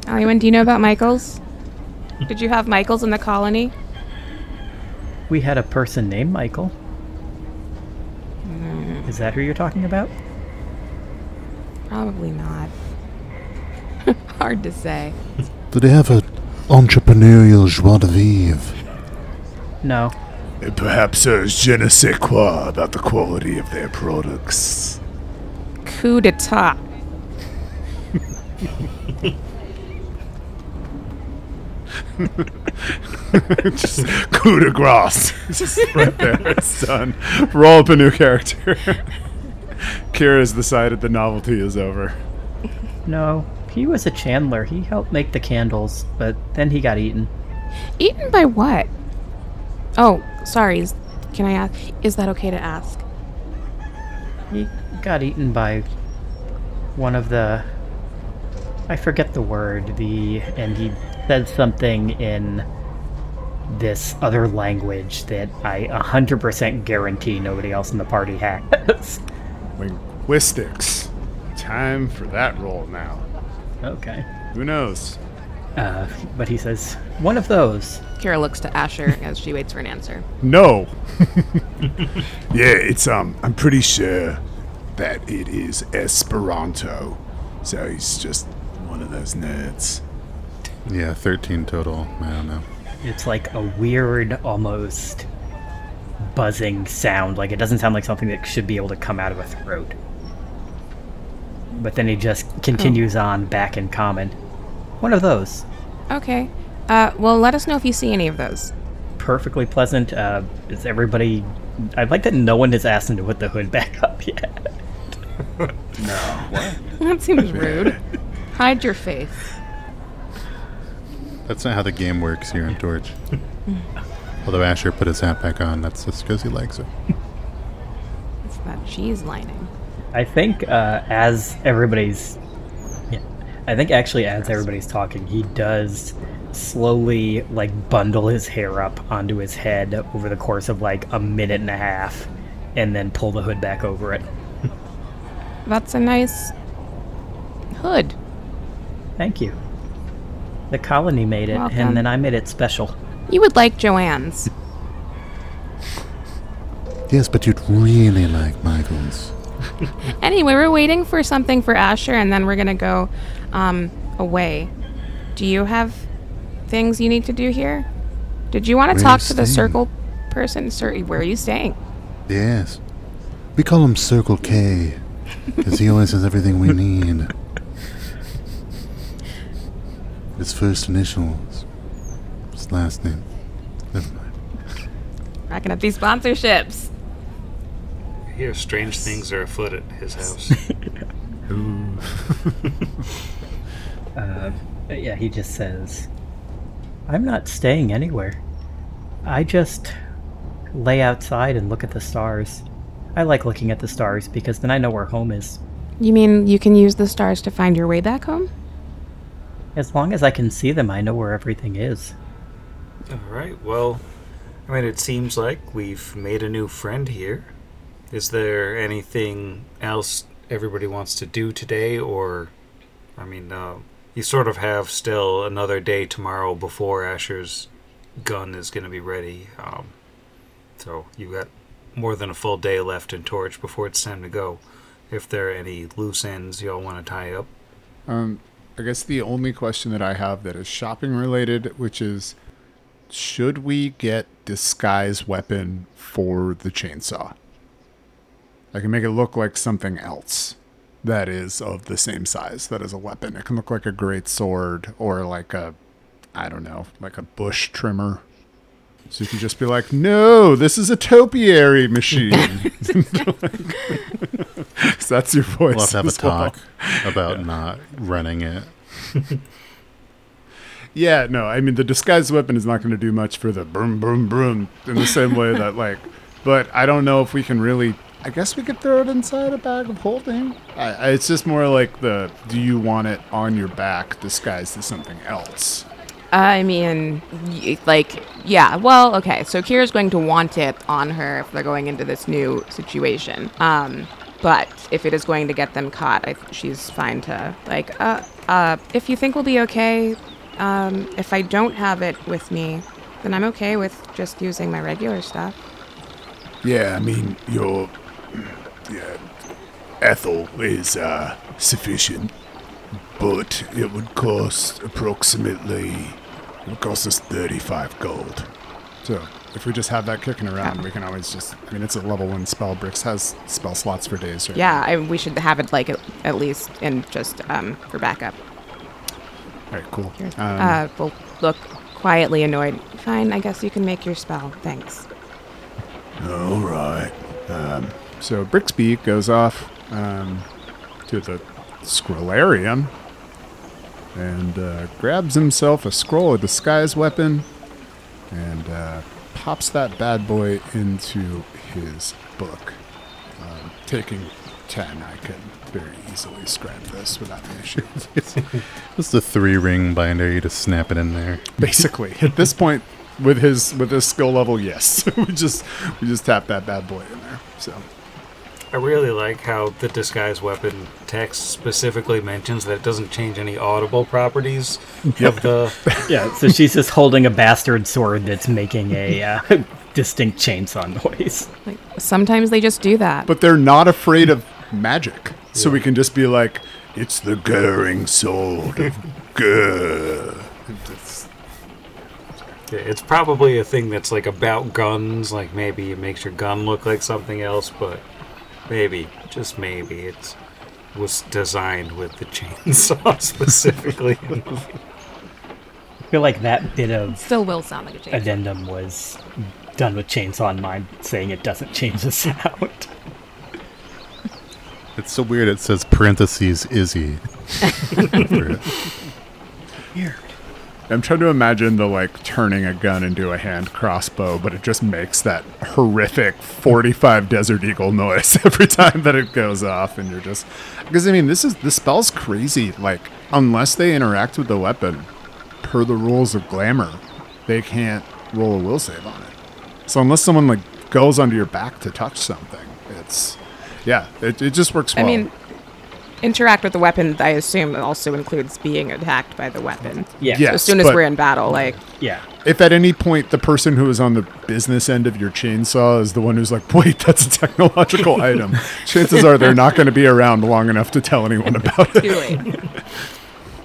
Allyman, do you know about Michael's? Did you have Michael's in the colony? We had a person named Michael. Hmm. Is that who you're talking about? Probably not. Hard to say. Do they have an entrepreneurial joie de vivre? No. And perhaps there's je ne sais quoi about the quality of their products. Coup d'etat. Just coup de grace. Just right there. It's done. Roll up a new character. Kira's decided the novelty is over. No. He was a chandler. He helped make the candles, but then he got eaten. Eaten by what? Oh, sorry. Is, can I ask? Is that okay to ask? He got eaten by one of the. I forget the word. The and he said something in this other language that I 100% guarantee nobody else in the party has. Linguistics. Time for that roll now. okay. Who knows? Uh, but he says one of those. Kira looks to Asher as she waits for an answer. No. Yeah, it's um I'm pretty sure that it is Esperanto. So he's just one of those nerds. Yeah, 13 total. I don't know. It's like a weird, almost buzzing sound. Like it doesn't sound like something that should be able to come out of a throat. But then he just continues on back in common. One of those. Okay. Uh, well, let us know if you see any of those. Perfectly pleasant. Uh, is everybody. I'd like that no one has asked him to put the hood back up yet. No. What? That seems rude. Hide your face. That's not how the game works here in Torch. Although Asher put his hat back on, that's just because he likes it. It's that cheese lining. I think uh, as everybody's, yeah, I think actually as everybody's talking, he does slowly like bundle his hair up onto his head over the course of like a minute and a half, and then pull the hood back over it. That's a nice hood. Thank you. The colony made it, Welcome. and then I made it special. You would like Joanne's. Yes, but you'd really like Michaels. Anyway, we're waiting for something for Asher, and then we're gonna go um, away. Do you have things you need to do here? Did you want to talk to the staying? circle person? Sir, where are you staying? Yes. We call him Circle K, because he always has everything we need. His first initials. His last name. Never mind. Racking up these sponsorships. I hear strange things are afoot at his house. Uh, yeah, he just says, I'm not staying anywhere. I just lay outside and look at the stars. I like looking at the stars because then I know where home is. You mean you can use the stars to find your way back home? As long as I can see them, I know where everything is. All right. Well, I mean, it seems like we've made a new friend here. Is there anything else everybody wants to do today, or, I mean, uh, you sort of have still another day tomorrow before Asher's gun is going to be ready. Um, so you've got more than a full day left in Torch before it's time to go. If there are any loose ends y'all want to tie up. Um, I guess the only question that I have that is shopping related, which is, should we get disguise weapon for the chainsaw? I can make it look like something else that is of the same size that is a weapon. It can look like a great sword or like a, I don't know, like a bush trimmer. So you can just be like, no, this is a topiary machine. so that's your voice. We'll have to have a as well. talk about not running it. Yeah, no, I mean the disguised weapon is not going to do much for the boom, boom, boom in the same way that like, but I don't know if we can really. I guess we could throw it inside a bag of holding. I, I, it's just more like the do you want it on your back disguised as something else? I mean, like, yeah. Well, okay. So Kira's going to want it on her if they're going into this new situation. Um, but if it is going to get them caught, I, she's fine to like. Uh, uh, if you think we'll be okay, um, if I don't have it with me, then I'm okay with just using my regular stuff. Yeah, I mean, your yeah, Ethel is uh, sufficient, but it would cost approximately. It would cost us 35 gold. So if we just have that kicking around, we can always just. I mean, it's a level one spell. Brix has spell slots for days. Right Yeah, I, we should have it like at, at least in just um, for backup. All right. Cool. Um, uh, will look quietly annoyed. Fine, I guess you can make your spell. Thanks. All right. So Brixby goes off um, to the scrollarium and uh, grabs himself a scroll of disguise weapon and uh, pops that bad boy into his book. Um, taking 10, I can very easily scrap this without an issue. It's the three ring binder. You just snap it in there. Basically, at this point, with his with his skill level, yes, we just we just tap that bad boy in there. So I really like how the disguise weapon text specifically mentions that it doesn't change any audible properties of the. Yeah, so she's just holding a bastard sword that's making a uh, distinct chainsaw noise. Like sometimes they just do that. but they're not afraid of magic, so we can just be like, It's the Goering sword of Gur. Yeah, It's probably a thing that's like about guns, like maybe it makes your gun look like something else, but maybe, just maybe, it was designed with the chainsaw specifically. I feel like that bit of Still will sound like a change. addendum was done with chainsaw in mind, saying it doesn't change the sound. It's so weird. It says parentheses Izzy. For it. Weird. I'm trying to imagine the like turning a gun into a hand crossbow, but it just makes that horrific 45 Desert Eagle noise every time that it goes off, and you're just because I mean this is the spell's crazy. Like unless they interact with the weapon, per the rules of glamour, they can't roll a will save on it. So unless someone like goes under your back to touch something, it's yeah, it, it just works I well. mean, interact with the weapon. I assume also includes being attacked by the weapon. Yeah. Yes, as soon as but- we're in battle, like Yeah. if at any point the person who is on the business end of your chainsaw is the one who's like, wait, that's a technological item, chances are they're not going to be around long enough to tell anyone about it. too late.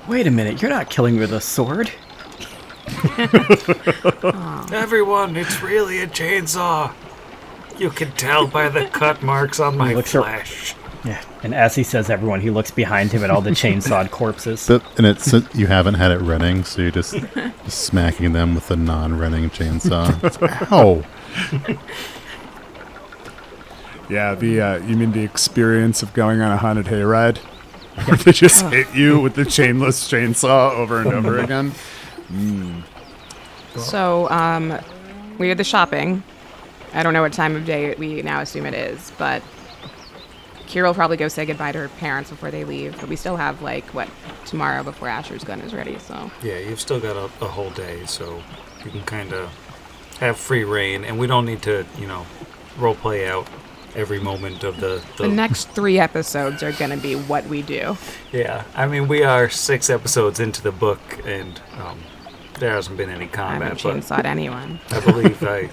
Wait a minute, you're not killing with a sword. Everyone, it's really a chainsaw. You can tell by the cut marks on my looks ar- flesh. Yeah. And as he says everyone, he looks behind him at all the chainsawed corpses. But, and it's you haven't had it running, so you're just, just smacking them with a non-running chainsaw. Ow! Yeah, the uh, you mean the experience of going on a haunted hayride, where they just hit you with the chainless chainsaw over and over again. So, um, we did the shopping. I don't know what time of day we now assume it is, but Kira will probably go say goodbye to her parents before they leave, but we still have like what tomorrow before Asher's gun is ready. So Yeah, you've still got a, a whole day, so you can kind of have free reign, and we don't need to, you know, role play out every moment of the. the, the next three episodes are gonna be what we do. yeah, I mean, we are six episodes into the book, and um, there hasn't been any combat. I haven't chainsawed anyone. I believe I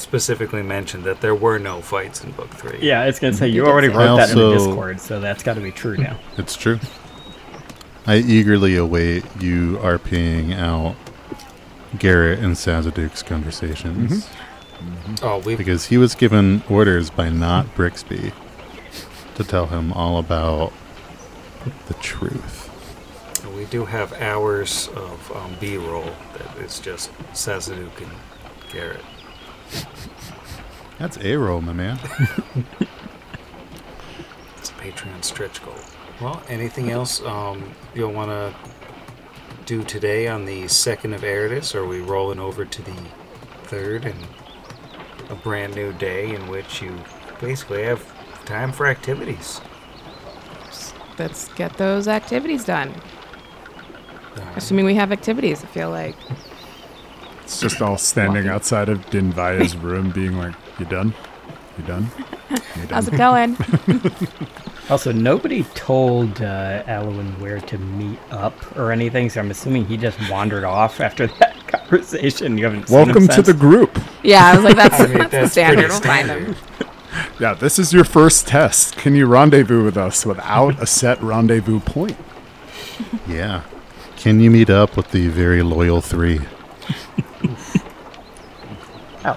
specifically mentioned that there were no fights in book three. Yeah, it's gonna say you already wrote that. that in the Discord, so that's got to be true now. It's true. I eagerly await you RPing out Garrett and Sazaduk's conversations Oh, because he was given orders by not Brixby to tell him all about the truth. we do have hours of um, B-roll that is just Sazaduk and Garrett. That's a roll, my man. It's a Patreon stretch goal. Well, anything else um, you'll want to do today on the second of Arodus? Or are we rolling over to the third and a brand new day in which you basically have time for activities? Let's get those activities done. Assuming we have activities, I feel like. It's just all standing outside of Dinvaya's room, being like, "You done? You done? You done?" How's it going? Also, nobody told uh, Alwyn where to meet up or anything, so I'm assuming he just wandered off after that conversation. You haven't seen him Welcome to since? the group. yeah, I was like, that's, I mean, that's, the standard. We'll find standard. them. Yeah, this is your first test. Can you rendezvous with us without a set rendezvous point? Yeah. Can you meet up with the very loyal three?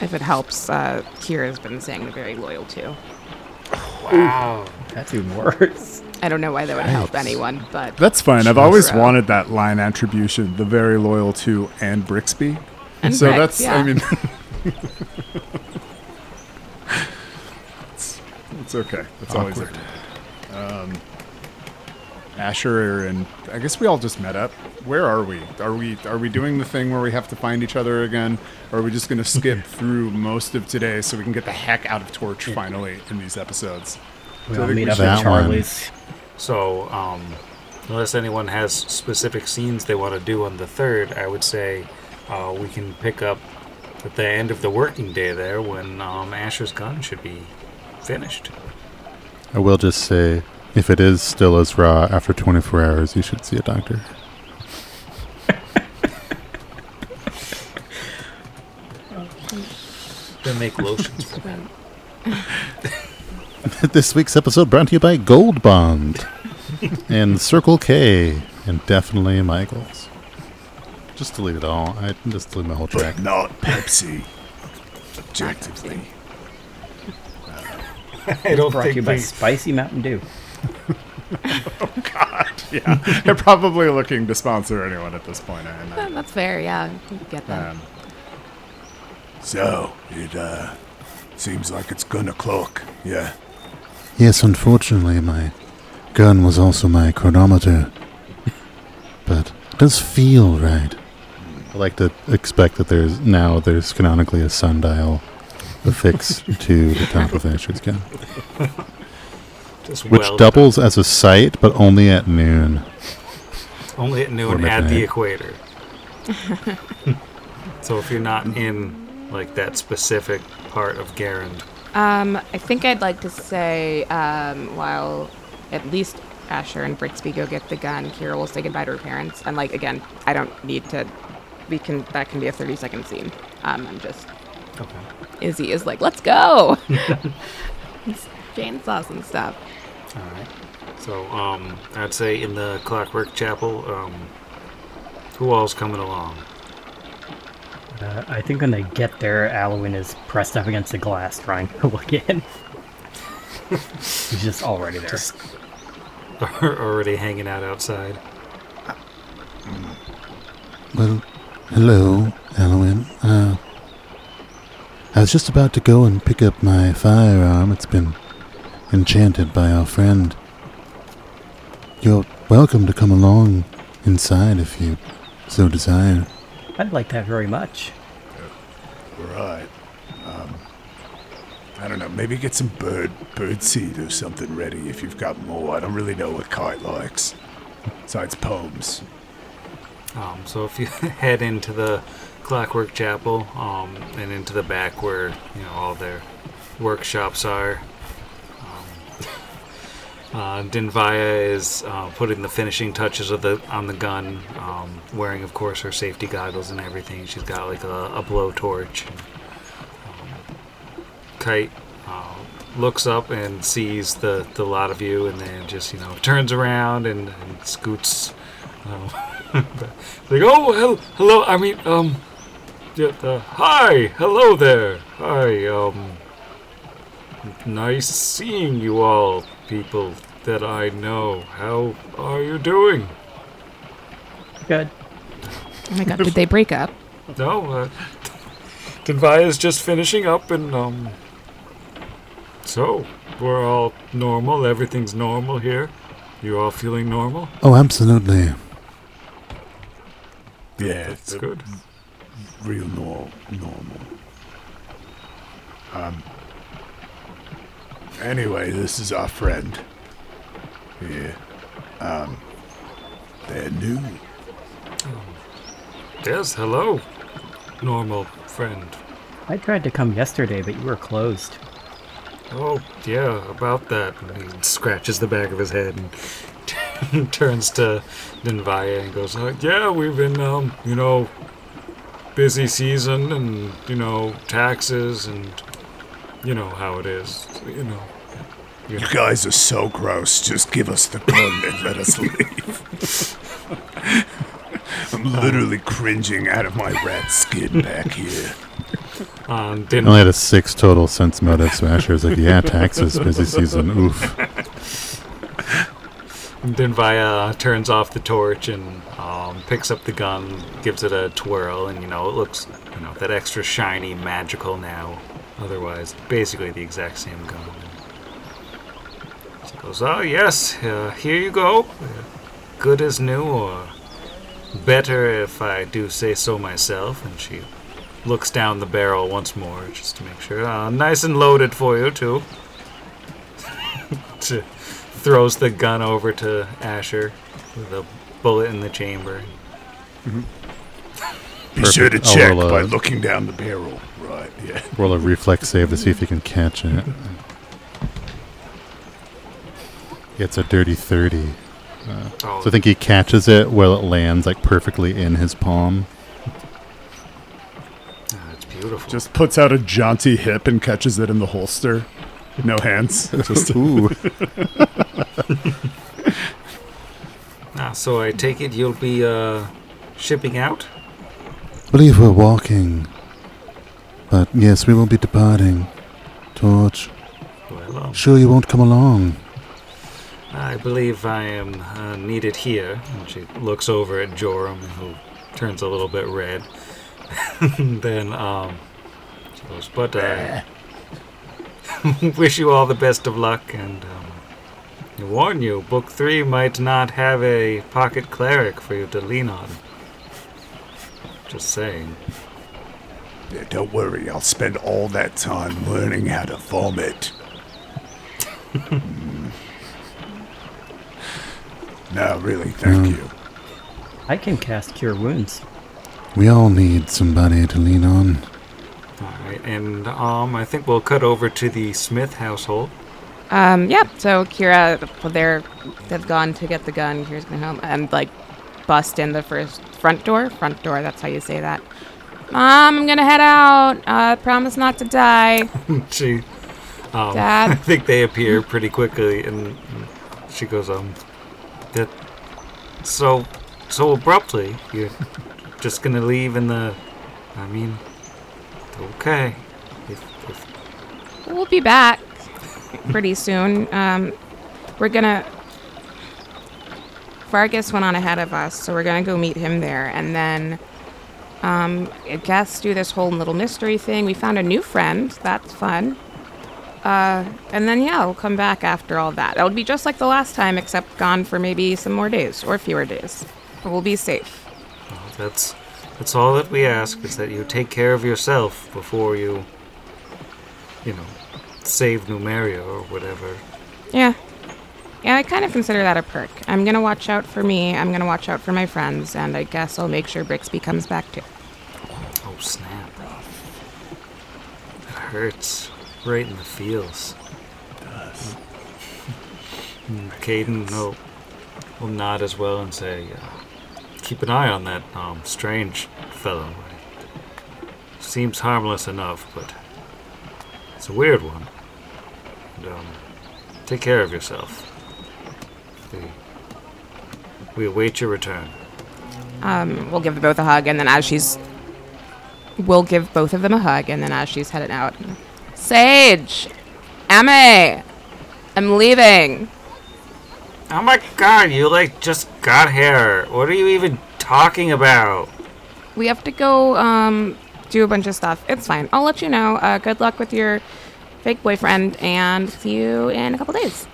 If it helps, uh, Kira's been saying they're very loyal too. Wow. That's even worse. I don't know why that would help anyone, but That's fine. I've always True. wanted that line attribution, the very loyal to and Brixby. And so Brix, that's, I mean, it's, it's okay. It's always Awkward. okay. Um, Asher and I guess we all just met up. Where are we? Are we are we doing the thing where we have to find each other again, or are we just going to skip through most of today so we can get the heck out of Torch finally in these episodes? We So all meet we up should- at Charlie's. So, um, unless anyone has specific scenes they want to do on the third, I would say uh, we can pick up at the end of the working day there when um, Asher's gun should be finished. I will just say, if it is still as raw after 24 hours, you should see a doctor. They make lotions. for that. this week's episode brought to you by Gold Bond and Circle K and definitely Michaels. Just delete it all. I just delete my whole track. But not Pepsi. Objectively. I don't Brought to you by Spicy Mountain Dew. Yeah, they're probably looking to sponsor anyone at this point. I imagine. that's fair. Yeah, we get that. Um, So, it, uh, seems like it's gonna clock. Yeah. Yes, unfortunately, my gun was also my chronometer. But it does feel right. I like to expect that there's now there's canonically a sundial affixed to the top of Asher's gun, just which weld doubles as a sight, but only at noon. only at noon Or at the equator. so if you're not in like that specific part of Garand, Um, I think I'd like to say, um, while at least Asher and Brixby go get the gun, Kira will say goodbye to her parents. And like again, I don't need to. We can. That can be a thirty second scene. Um, I'm just. okay. Izzy is like, let's go. It's chainsaws and stuff. All right. So, um, I'd say in the Clockwork Chapel, um, who all's coming along? Uh, I think when they get there, Alwyn is pressed up against the glass trying to look in. He's just already there. Just already hanging out outside. Well, hello, Alwyn. Uh, I was just about to go and pick up my firearm. It's been enchanted by our friend. You're welcome to come along inside if you so desire. I'd like that very much. Right. Um, I don't know. Maybe get some bird bird seed or something ready if you've got more. I don't really know what Kite likes. Besides poems. Um, so if you head into the Clockwork Chapel um, and into the back where you know all their workshops are, uh, Dinvaya is uh, putting the finishing touches of the on the gun, um, wearing of course her safety goggles and everything. She's got like a, a blowtorch. Um, Kite uh, looks up and sees the, the lot of you, and then just you know turns around and, and scoots. Uh, like, oh, hel- hello. I mean, um, uh, hi, hello there. Hi, um, nice seeing you all, people that I know. How are you doing? Good. Oh my god, did they break up? No, uh, is just finishing up, and um, so we're all normal. Everything's normal here. You all feeling normal? Oh, absolutely. Yeah, That's the good. real nor- normal. Um. Anyway, this is our friend. Yeah. Um. They're new. Yes, hello, normal friend. I tried to come yesterday, but you were closed. Oh, yeah, about that. And he scratches the back of his head and turns to Denvaya and goes, uh, Yeah, we've been, um, you know, busy season and, you know, taxes and, you know, how it is. You know. You guys are so gross. Just give us the gun and let us leave. I'm literally cringing out of my rat skin back here. Um, I only had a six total sense motive, so Asher's like, yeah, taxes, busy season, oof. Denvaya turns off the torch and um, picks up the gun, gives it a twirl, and you know it looks, you know, that extra shiny, magical now. Otherwise, basically the exact same gun. She goes, "Oh yes, uh, here you go. Good as new, or better if I do say so myself." And she looks down the barrel once more just to make sure. Uh, nice and loaded for you too. to throws the gun over to Asher with a bullet in the chamber. Be sure to check roll a- by looking down the barrel. Right, yeah. Roll a reflex save to see if you can catch it. It's a dirty 30. Oh, So I think he catches it while it lands like perfectly in his palm. ah, it's beautiful. Just puts out a jaunty hip and catches it in the holster. No hands. Just Ooh. ah, so I take it you'll be uh, shipping out. Believe we're walking. But yes, we will be departing. Torch, Well, um, sure you won't come along. I believe I am uh, needed here. And she looks over at Joram, who turns a little bit red. then um, she goes, "But I wish you all the best of luck, and um, I warn you, Book Three might not have a pocket cleric for you to lean on." Just saying. yeah. Don't worry, I'll spend all that time learning how to vomit. Mm. no, really, thank Mm. you. I can cast Cure Wounds. We all need somebody to lean on. All right, and um, I think we'll cut over to the Smith household. Um, yeah, so Kira, well, they're, they've gone to get the gun. Kira's going home and, like, bust in the first front door. Front door, that's how you say that. Mom, I'm gonna head out. Uh, promise not to die. she, um, Dad. I think they appear pretty quickly, and she goes, um, that so so abruptly. You're just gonna leave in the. I mean, okay. If, if, We'll be back pretty soon. Um, we're gonna. Vargas went on ahead of us, so we're gonna go meet him there, and then, um, I guess do this whole little mystery thing. We found a new friend. That's fun. Uh, and then yeah, we'll come back after all that. It'll be just like the last time, except gone for maybe some more days or fewer days. But we'll be safe. that's that's all that we ask is that you take care of yourself before you, you know, save Numeria or whatever. Yeah. Yeah, I kind of consider that a perk. I'm gonna watch out for me, I'm gonna watch out for my friends, and I guess I'll make sure Brixby comes back too. Oh snap! It hurts right in the feels. It does. Caden will, will nod as well and say, uh, "Keep an eye on that um, strange fellow. Seems harmless enough, but it's a weird one. And, um, take care of yourself. We, we await your return." Um, we'll give them both a hug, and then as she's, we'll give both of them a hug, and then as she's headed out, Sage, Emma, I'm leaving. Oh my god, you like just got here. What are you even talking about? We have to go um, do a bunch of stuff. It's fine. I'll let you know. Uh, good luck with your fake boyfriend, and see you in a couple days.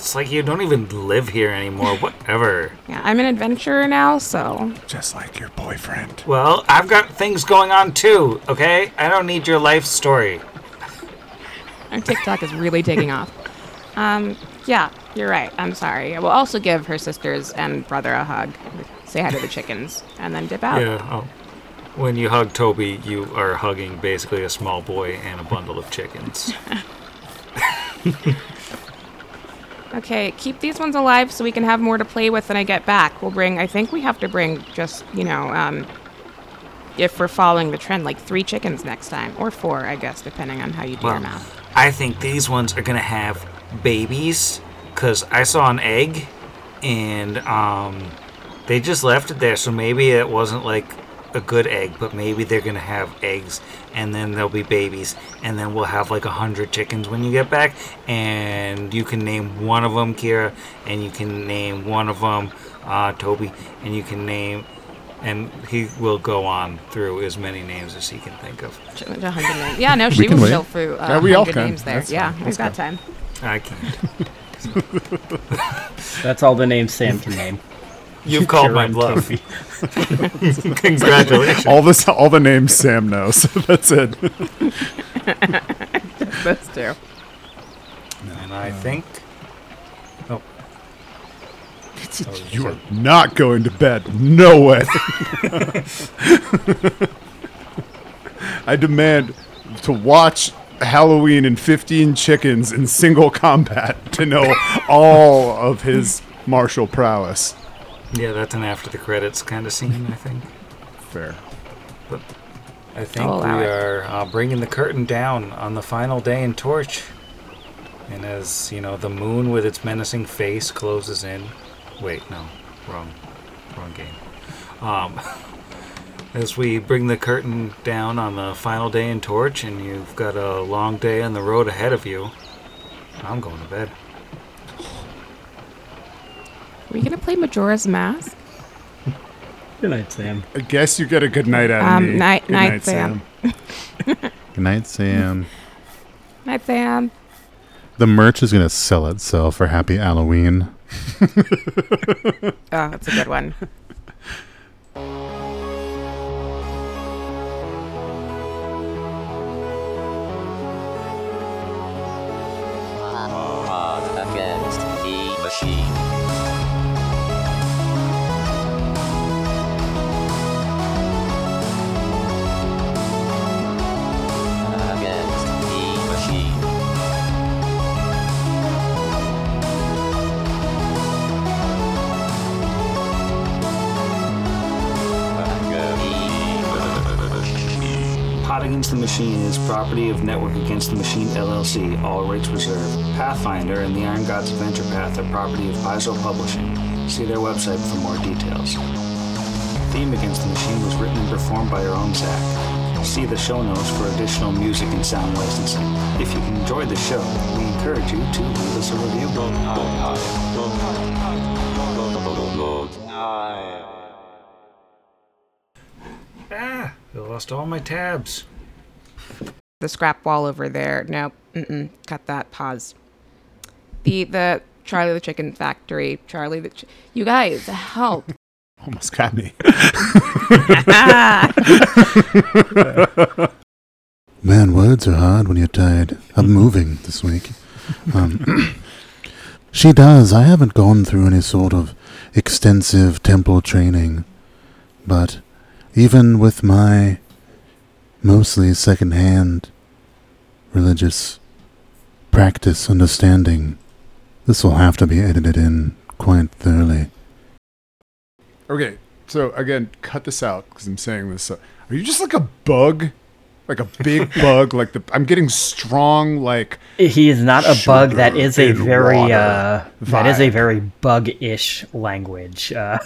It's like you don't even live here anymore. Whatever. Yeah, I'm an adventurer now, so Just like your boyfriend. Well, I've got things going on too, okay? I don't need your life story. our TikTok is really taking off. Um, yeah, you're right. I'm sorry. I will also give her sisters and brother a hug, say hi to the chickens, and then dip out. Yeah. Oh. When you hug Toby, you are hugging basically a small boy and a bundle of chickens. Okay, keep these ones alive so we can have more to play with when I get back. We'll bring, I think we have to bring just, you know, um, if we're following the trend, like three chickens next time, or four, I guess, depending on how you do your Well, math. I think these ones are gonna have babies, cause I saw an egg, and um, they just left it there. So maybe it wasn't like a good egg, but maybe they're gonna have eggs, and then there'll be babies, and then we'll have like a hundred chickens when you get back, and you can name one of them Kira, and you can name one of them uh, Toby, and you can name. And he will go on through as many names as he can think of. A hundred names. Yeah, no, she can will wait. chill through uh, Yeah, we all 100 can. names there. That's yeah, fine. we've Let's got go. time. I can't. That's all the names Sam can name. You've called my bluff. Congratulations. All this, all the names Sam knows. That's it. That's two. And I think. Oh, oh You are not going to bed. No way. I demand to watch Halloween and 15 chickens in single combat to know all of his martial prowess. Yeah, that's an after the credits kind of scene, I think. Fair. But I think I'll we are uh, bringing the curtain down on the final day in Torch. And as, you know, the moon with its menacing face closes in. Wait, no. Wrong. Wrong game. Um, as we bring the curtain down on the final day in Torch, and you've got a long day on the road ahead of you, I'm going to bed. Are we gonna play Majora's Mask? Good night, Sam. I guess you get a good night out of Um, me. night- Good night, Sam. Good night, Sam. Night, Sam. The merch is going to sell itself for Happy Halloween. Oh, that's a good one. Machine is property of Network Against the Machine LLC, all rights reserved. Pathfinder and the Iron Gods Adventure Path are property of Paizo Publishing. See their website for more details. Theme Against the Machine was written and performed by our own Zach. See the show notes for additional music and sound licensing. If you enjoyed the show, we encourage you to leave us a review. Ah, I lost all my tabs. The scrap wall over there. Nope. Mm-mm. Cut that. Pause. The the Charlie the Chicken Factory. Charlie the. Ch- you guys help. Almost got me. Man, words are hard when you're tired. I'm moving this week. Um, she does. I haven't gone through any sort of extensive temple training, but even with my mostly second-hand religious practice understanding, this will have to be edited in quite thoroughly. Okay, so again, cut this out because I'm saying this. Uh, are you just like a bug? Like a big bug? Like the I'm getting strong like He is not a bug. That is a very uh, that is a very bug-ish language. Uh,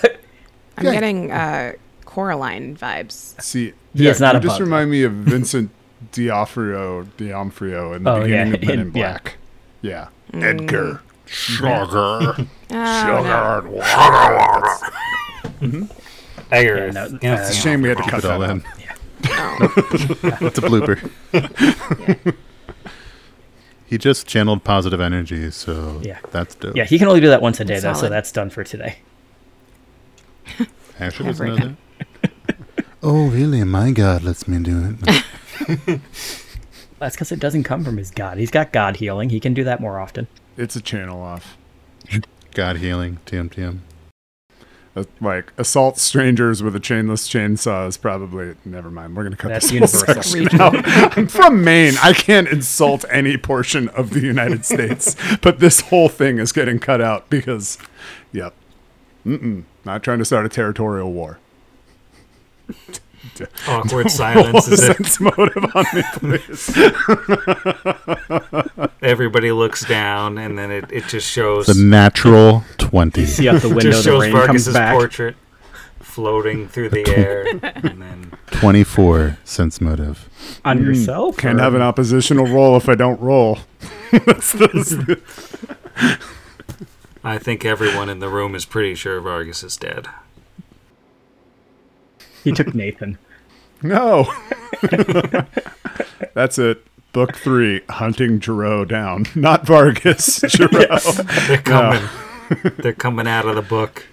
I'm Yeah. getting uh, Coraline vibes. see. He is not you a just bug. remind me of Vincent D'Onofrio, D'Onofrio in the Oh, yeah, beginning of Men in in- yeah. Black. Yeah. Edgar. Sugar. Oh, no. Edgar, Yeah, no, you know, uh, It's a shame we had to cut Put it all that in. in. It's a blooper. he just channeled positive energy, so Yeah. that's dope. yeah, he can only do that once a day though, so that's done for today. Asher doesn't know that. Oh, really? My God lets me do it. That's because it doesn't come from his god. He's got god healing. He can do that more often. It's a channel off. God healing. TM TM. Uh, like assault strangers with a chainless chainsaw is probably never mind. We're gonna cut That's this whole section out. I'm from Maine. I can't insult any portion of the United States, but this whole thing is getting cut out because, yep, Mm-mm. not trying to start a territorial war. Awkward silence as if Sense motive on me, please. everybody looks down, and then it, it just shows The natural 20. See out the window, just the shows rain comes Vargas's back. portrait floating through the air, and then 24 sense motive. on hmm. yourself. Can't or- have an oppositional roll if I don't roll. That's the- I think everyone in the room is pretty sure Vargas is dead. He took Nathan. No. That's it. Book three, hunting Giroux down. Not Vargas. Giroux. They're coming. They're coming out of the book.